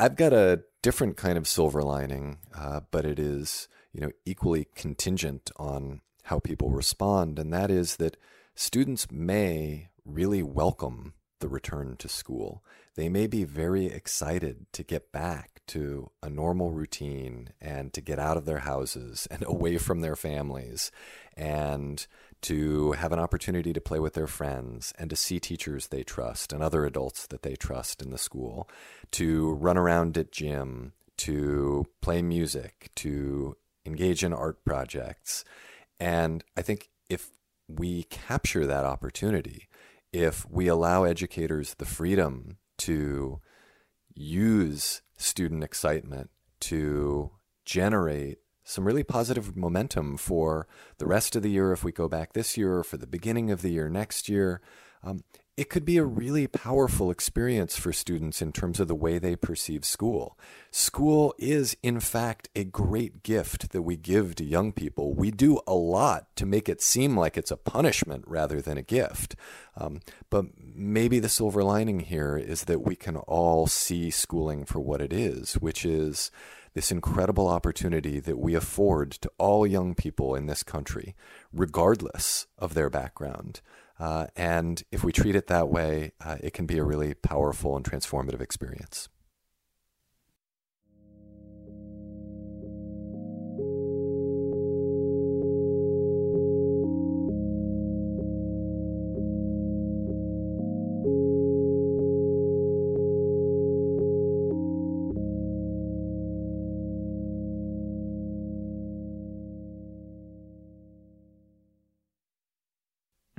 I've got a different kind of silver lining, uh, but it is you know equally contingent on how people respond, and that is that students may really welcome the return to school. They may be very excited to get back to a normal routine and to get out of their houses and away from their families and to have an opportunity to play with their friends and to see teachers they trust and other adults that they trust in the school, to run around at gym, to play music, to engage in art projects. And I think if we capture that opportunity, if we allow educators the freedom to use student excitement to generate some really positive momentum for the rest of the year if we go back this year or for the beginning of the year next year. Um, it could be a really powerful experience for students in terms of the way they perceive school. School is, in fact, a great gift that we give to young people. We do a lot to make it seem like it's a punishment rather than a gift. Um, but maybe the silver lining here is that we can all see schooling for what it is, which is this incredible opportunity that we afford to all young people in this country, regardless of their background. Uh, and if we treat it that way, uh, it can be a really powerful and transformative experience.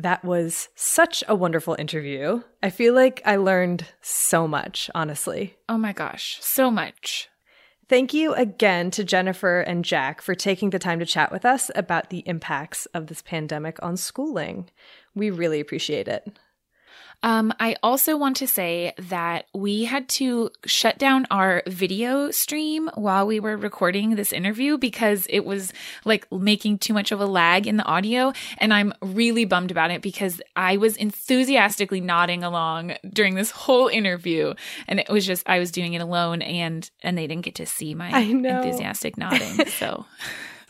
That was such a wonderful interview. I feel like I learned so much, honestly. Oh my gosh, so much. Thank you again to Jennifer and Jack for taking the time to chat with us about the impacts of this pandemic on schooling. We really appreciate it. Um, I also want to say that we had to shut down our video stream while we were recording this interview because it was like making too much of a lag in the audio. And I'm really bummed about it because I was enthusiastically nodding along during this whole interview. And it was just, I was doing it alone and, and they didn't get to see my enthusiastic nodding. So.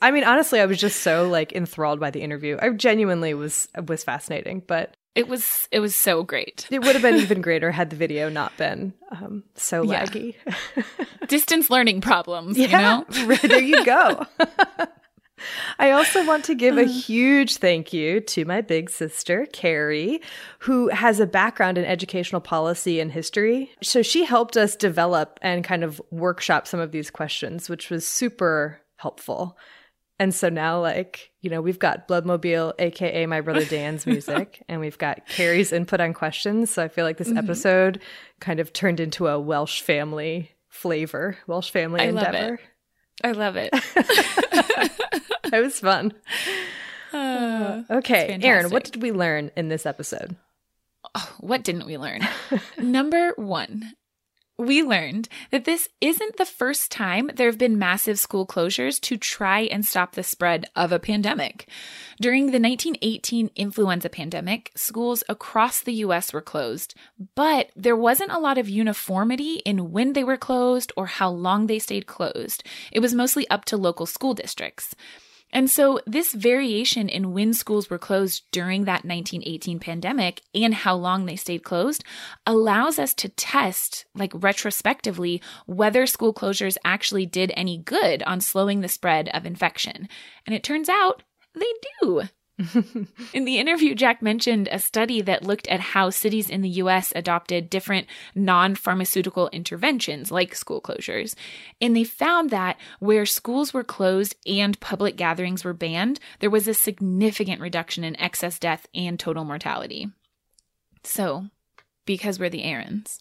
I mean, honestly, I was just so like enthralled by the interview. I genuinely was was fascinating, but it was it was so great. It would have been even greater had the video not been um, so yeah. laggy. Distance learning problems, yeah, you know. there you go. I also want to give a uh-huh. huge thank you to my big sister, Carrie, who has a background in educational policy and history. So she helped us develop and kind of workshop some of these questions, which was super helpful. And so now, like, you know, we've got Bloodmobile, aka my brother Dan's music, and we've got Carrie's input on questions. So I feel like this mm-hmm. episode kind of turned into a Welsh family flavor, Welsh family I endeavor. I love it. it was fun. Uh, okay, Erin, what did we learn in this episode? Oh, what didn't we learn? Number one, we learned that this isn't the first time there have been massive school closures to try and stop the spread of a pandemic. During the 1918 influenza pandemic, schools across the US were closed, but there wasn't a lot of uniformity in when they were closed or how long they stayed closed. It was mostly up to local school districts. And so, this variation in when schools were closed during that 1918 pandemic and how long they stayed closed allows us to test, like retrospectively, whether school closures actually did any good on slowing the spread of infection. And it turns out they do. in the interview, Jack mentioned a study that looked at how cities in the US adopted different non pharmaceutical interventions like school closures. And they found that where schools were closed and public gatherings were banned, there was a significant reduction in excess death and total mortality. So, because we're the Erins,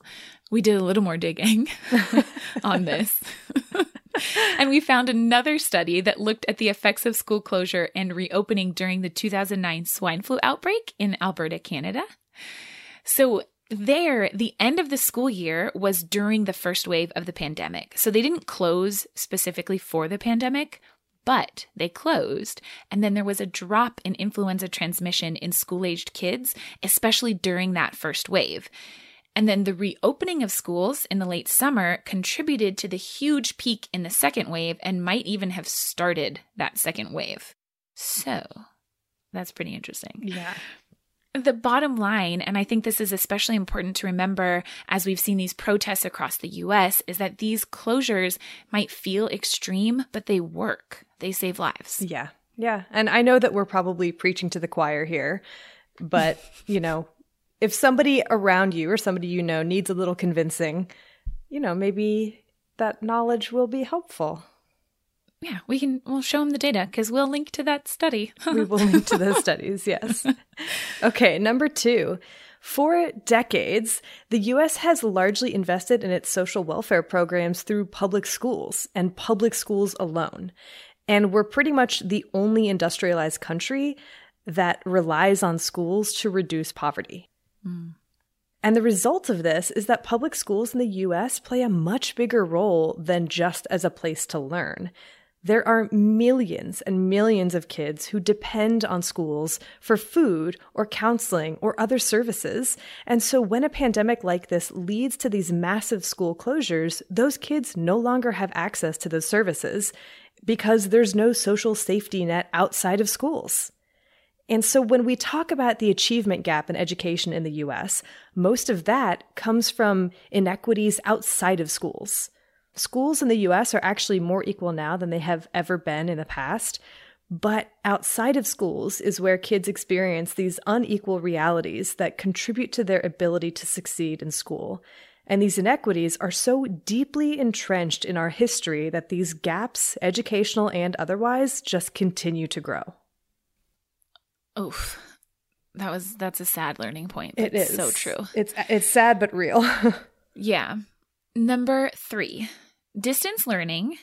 we did a little more digging on this. and we found another study that looked at the effects of school closure and reopening during the 2009 swine flu outbreak in Alberta, Canada. So, there, the end of the school year was during the first wave of the pandemic. So, they didn't close specifically for the pandemic, but they closed. And then there was a drop in influenza transmission in school aged kids, especially during that first wave. And then the reopening of schools in the late summer contributed to the huge peak in the second wave and might even have started that second wave. So that's pretty interesting. Yeah. The bottom line, and I think this is especially important to remember as we've seen these protests across the US, is that these closures might feel extreme, but they work. They save lives. Yeah. Yeah. And I know that we're probably preaching to the choir here, but, you know, if somebody around you or somebody you know needs a little convincing, you know, maybe that knowledge will be helpful. Yeah, we can we'll show them the data because we'll link to that study. we will link to those studies, yes. Okay, number 2. For decades, the US has largely invested in its social welfare programs through public schools and public schools alone. And we're pretty much the only industrialized country that relies on schools to reduce poverty. And the result of this is that public schools in the US play a much bigger role than just as a place to learn. There are millions and millions of kids who depend on schools for food or counseling or other services. And so when a pandemic like this leads to these massive school closures, those kids no longer have access to those services because there's no social safety net outside of schools. And so when we talk about the achievement gap in education in the US, most of that comes from inequities outside of schools. Schools in the US are actually more equal now than they have ever been in the past. But outside of schools is where kids experience these unequal realities that contribute to their ability to succeed in school. And these inequities are so deeply entrenched in our history that these gaps, educational and otherwise, just continue to grow. Oof. That was that's a sad learning point. That's it is so true. It's it's sad but real. yeah. Number 3. Distance learning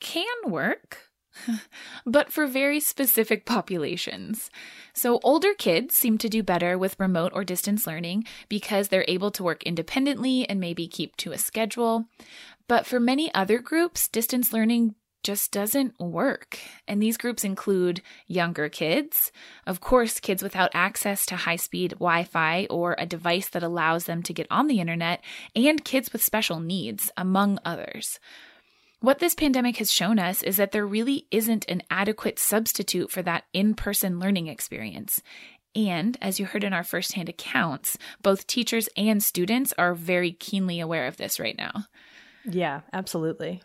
can work. but for very specific populations. So, older kids seem to do better with remote or distance learning because they're able to work independently and maybe keep to a schedule. But for many other groups, distance learning just doesn't work. And these groups include younger kids, of course, kids without access to high speed Wi Fi or a device that allows them to get on the internet, and kids with special needs, among others. What this pandemic has shown us is that there really isn't an adequate substitute for that in person learning experience. And as you heard in our firsthand accounts, both teachers and students are very keenly aware of this right now. Yeah, absolutely.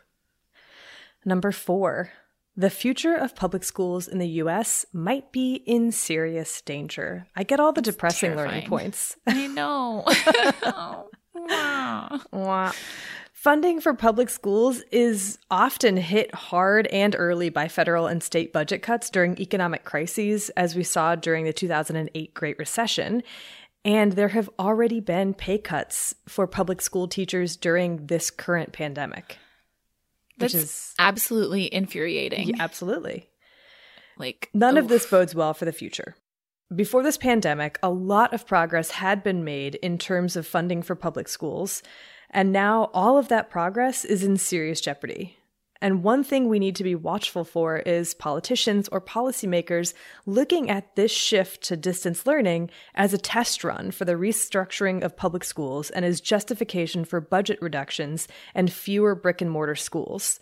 Number four, the future of public schools in the US might be in serious danger. I get all the That's depressing terrifying. learning points. I know. oh, Funding for public schools is often hit hard and early by federal and state budget cuts during economic crises, as we saw during the 2008 Great Recession. And there have already been pay cuts for public school teachers during this current pandemic. Which That's is absolutely infuriating. Yeah, absolutely. Like none oof. of this bodes well for the future. Before this pandemic, a lot of progress had been made in terms of funding for public schools, and now all of that progress is in serious jeopardy. And one thing we need to be watchful for is politicians or policymakers looking at this shift to distance learning as a test run for the restructuring of public schools and as justification for budget reductions and fewer brick and mortar schools.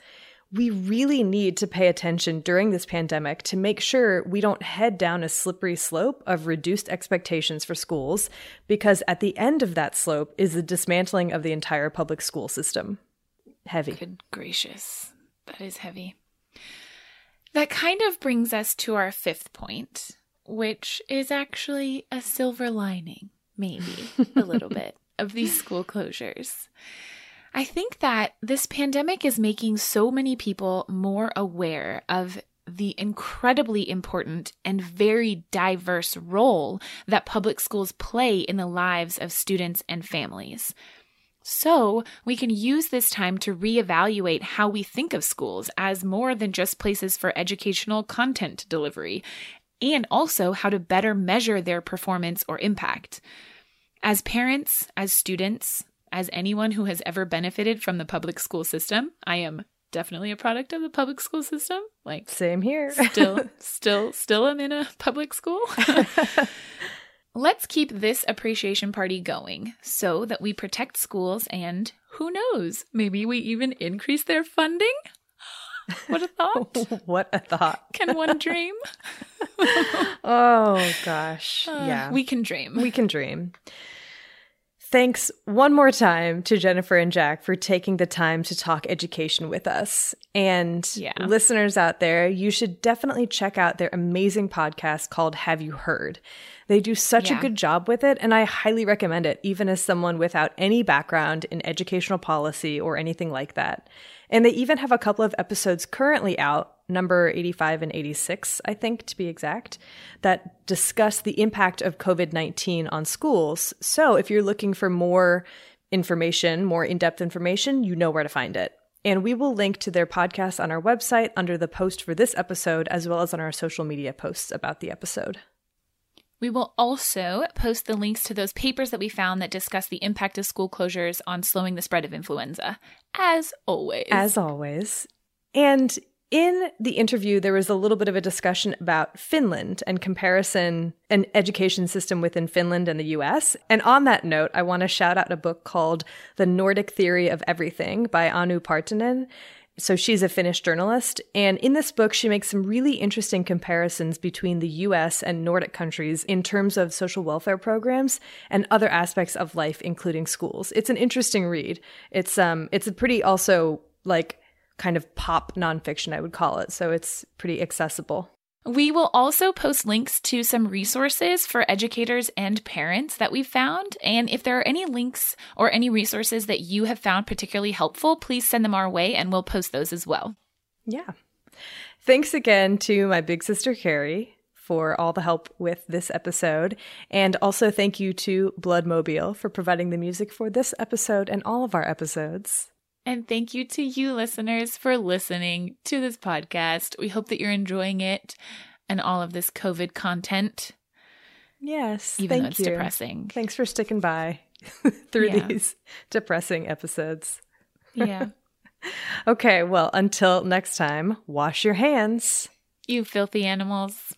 We really need to pay attention during this pandemic to make sure we don't head down a slippery slope of reduced expectations for schools, because at the end of that slope is the dismantling of the entire public school system. Heavy. Good gracious. That is heavy. That kind of brings us to our fifth point, which is actually a silver lining, maybe a little bit, of these school closures. I think that this pandemic is making so many people more aware of the incredibly important and very diverse role that public schools play in the lives of students and families. So, we can use this time to reevaluate how we think of schools as more than just places for educational content delivery, and also how to better measure their performance or impact. As parents, as students, as anyone who has ever benefited from the public school system, I am definitely a product of the public school system. Like same here. still still still am in a public school. Let's keep this appreciation party going so that we protect schools and who knows, maybe we even increase their funding? What a thought. what a thought. Can one dream? oh gosh. Uh, yeah. We can dream. We can dream. Thanks one more time to Jennifer and Jack for taking the time to talk education with us. And yeah. listeners out there, you should definitely check out their amazing podcast called Have You Heard? They do such yeah. a good job with it, and I highly recommend it, even as someone without any background in educational policy or anything like that. And they even have a couple of episodes currently out, number 85 and 86, I think to be exact, that discuss the impact of COVID 19 on schools. So if you're looking for more information, more in depth information, you know where to find it. And we will link to their podcast on our website under the post for this episode, as well as on our social media posts about the episode. We will also post the links to those papers that we found that discuss the impact of school closures on slowing the spread of influenza, as always. As always. And in the interview, there was a little bit of a discussion about Finland and comparison an education system within Finland and the US. And on that note, I want to shout out a book called The Nordic Theory of Everything by Anu Partanen. So she's a Finnish journalist. And in this book, she makes some really interesting comparisons between the US and Nordic countries in terms of social welfare programs and other aspects of life, including schools. It's an interesting read. It's um it's a pretty also like kind of pop nonfiction, I would call it. So it's pretty accessible. We will also post links to some resources for educators and parents that we've found. And if there are any links or any resources that you have found particularly helpful, please send them our way and we'll post those as well. Yeah. Thanks again to my big sister, Carrie, for all the help with this episode. And also thank you to Bloodmobile for providing the music for this episode and all of our episodes. And thank you to you listeners for listening to this podcast. We hope that you're enjoying it and all of this COVID content. Yes. Even thank though it's you. depressing. Thanks for sticking by through Yeah. these depressing episodes. Yeah. Okay, well, until next time, wash your hands. you filthy animals.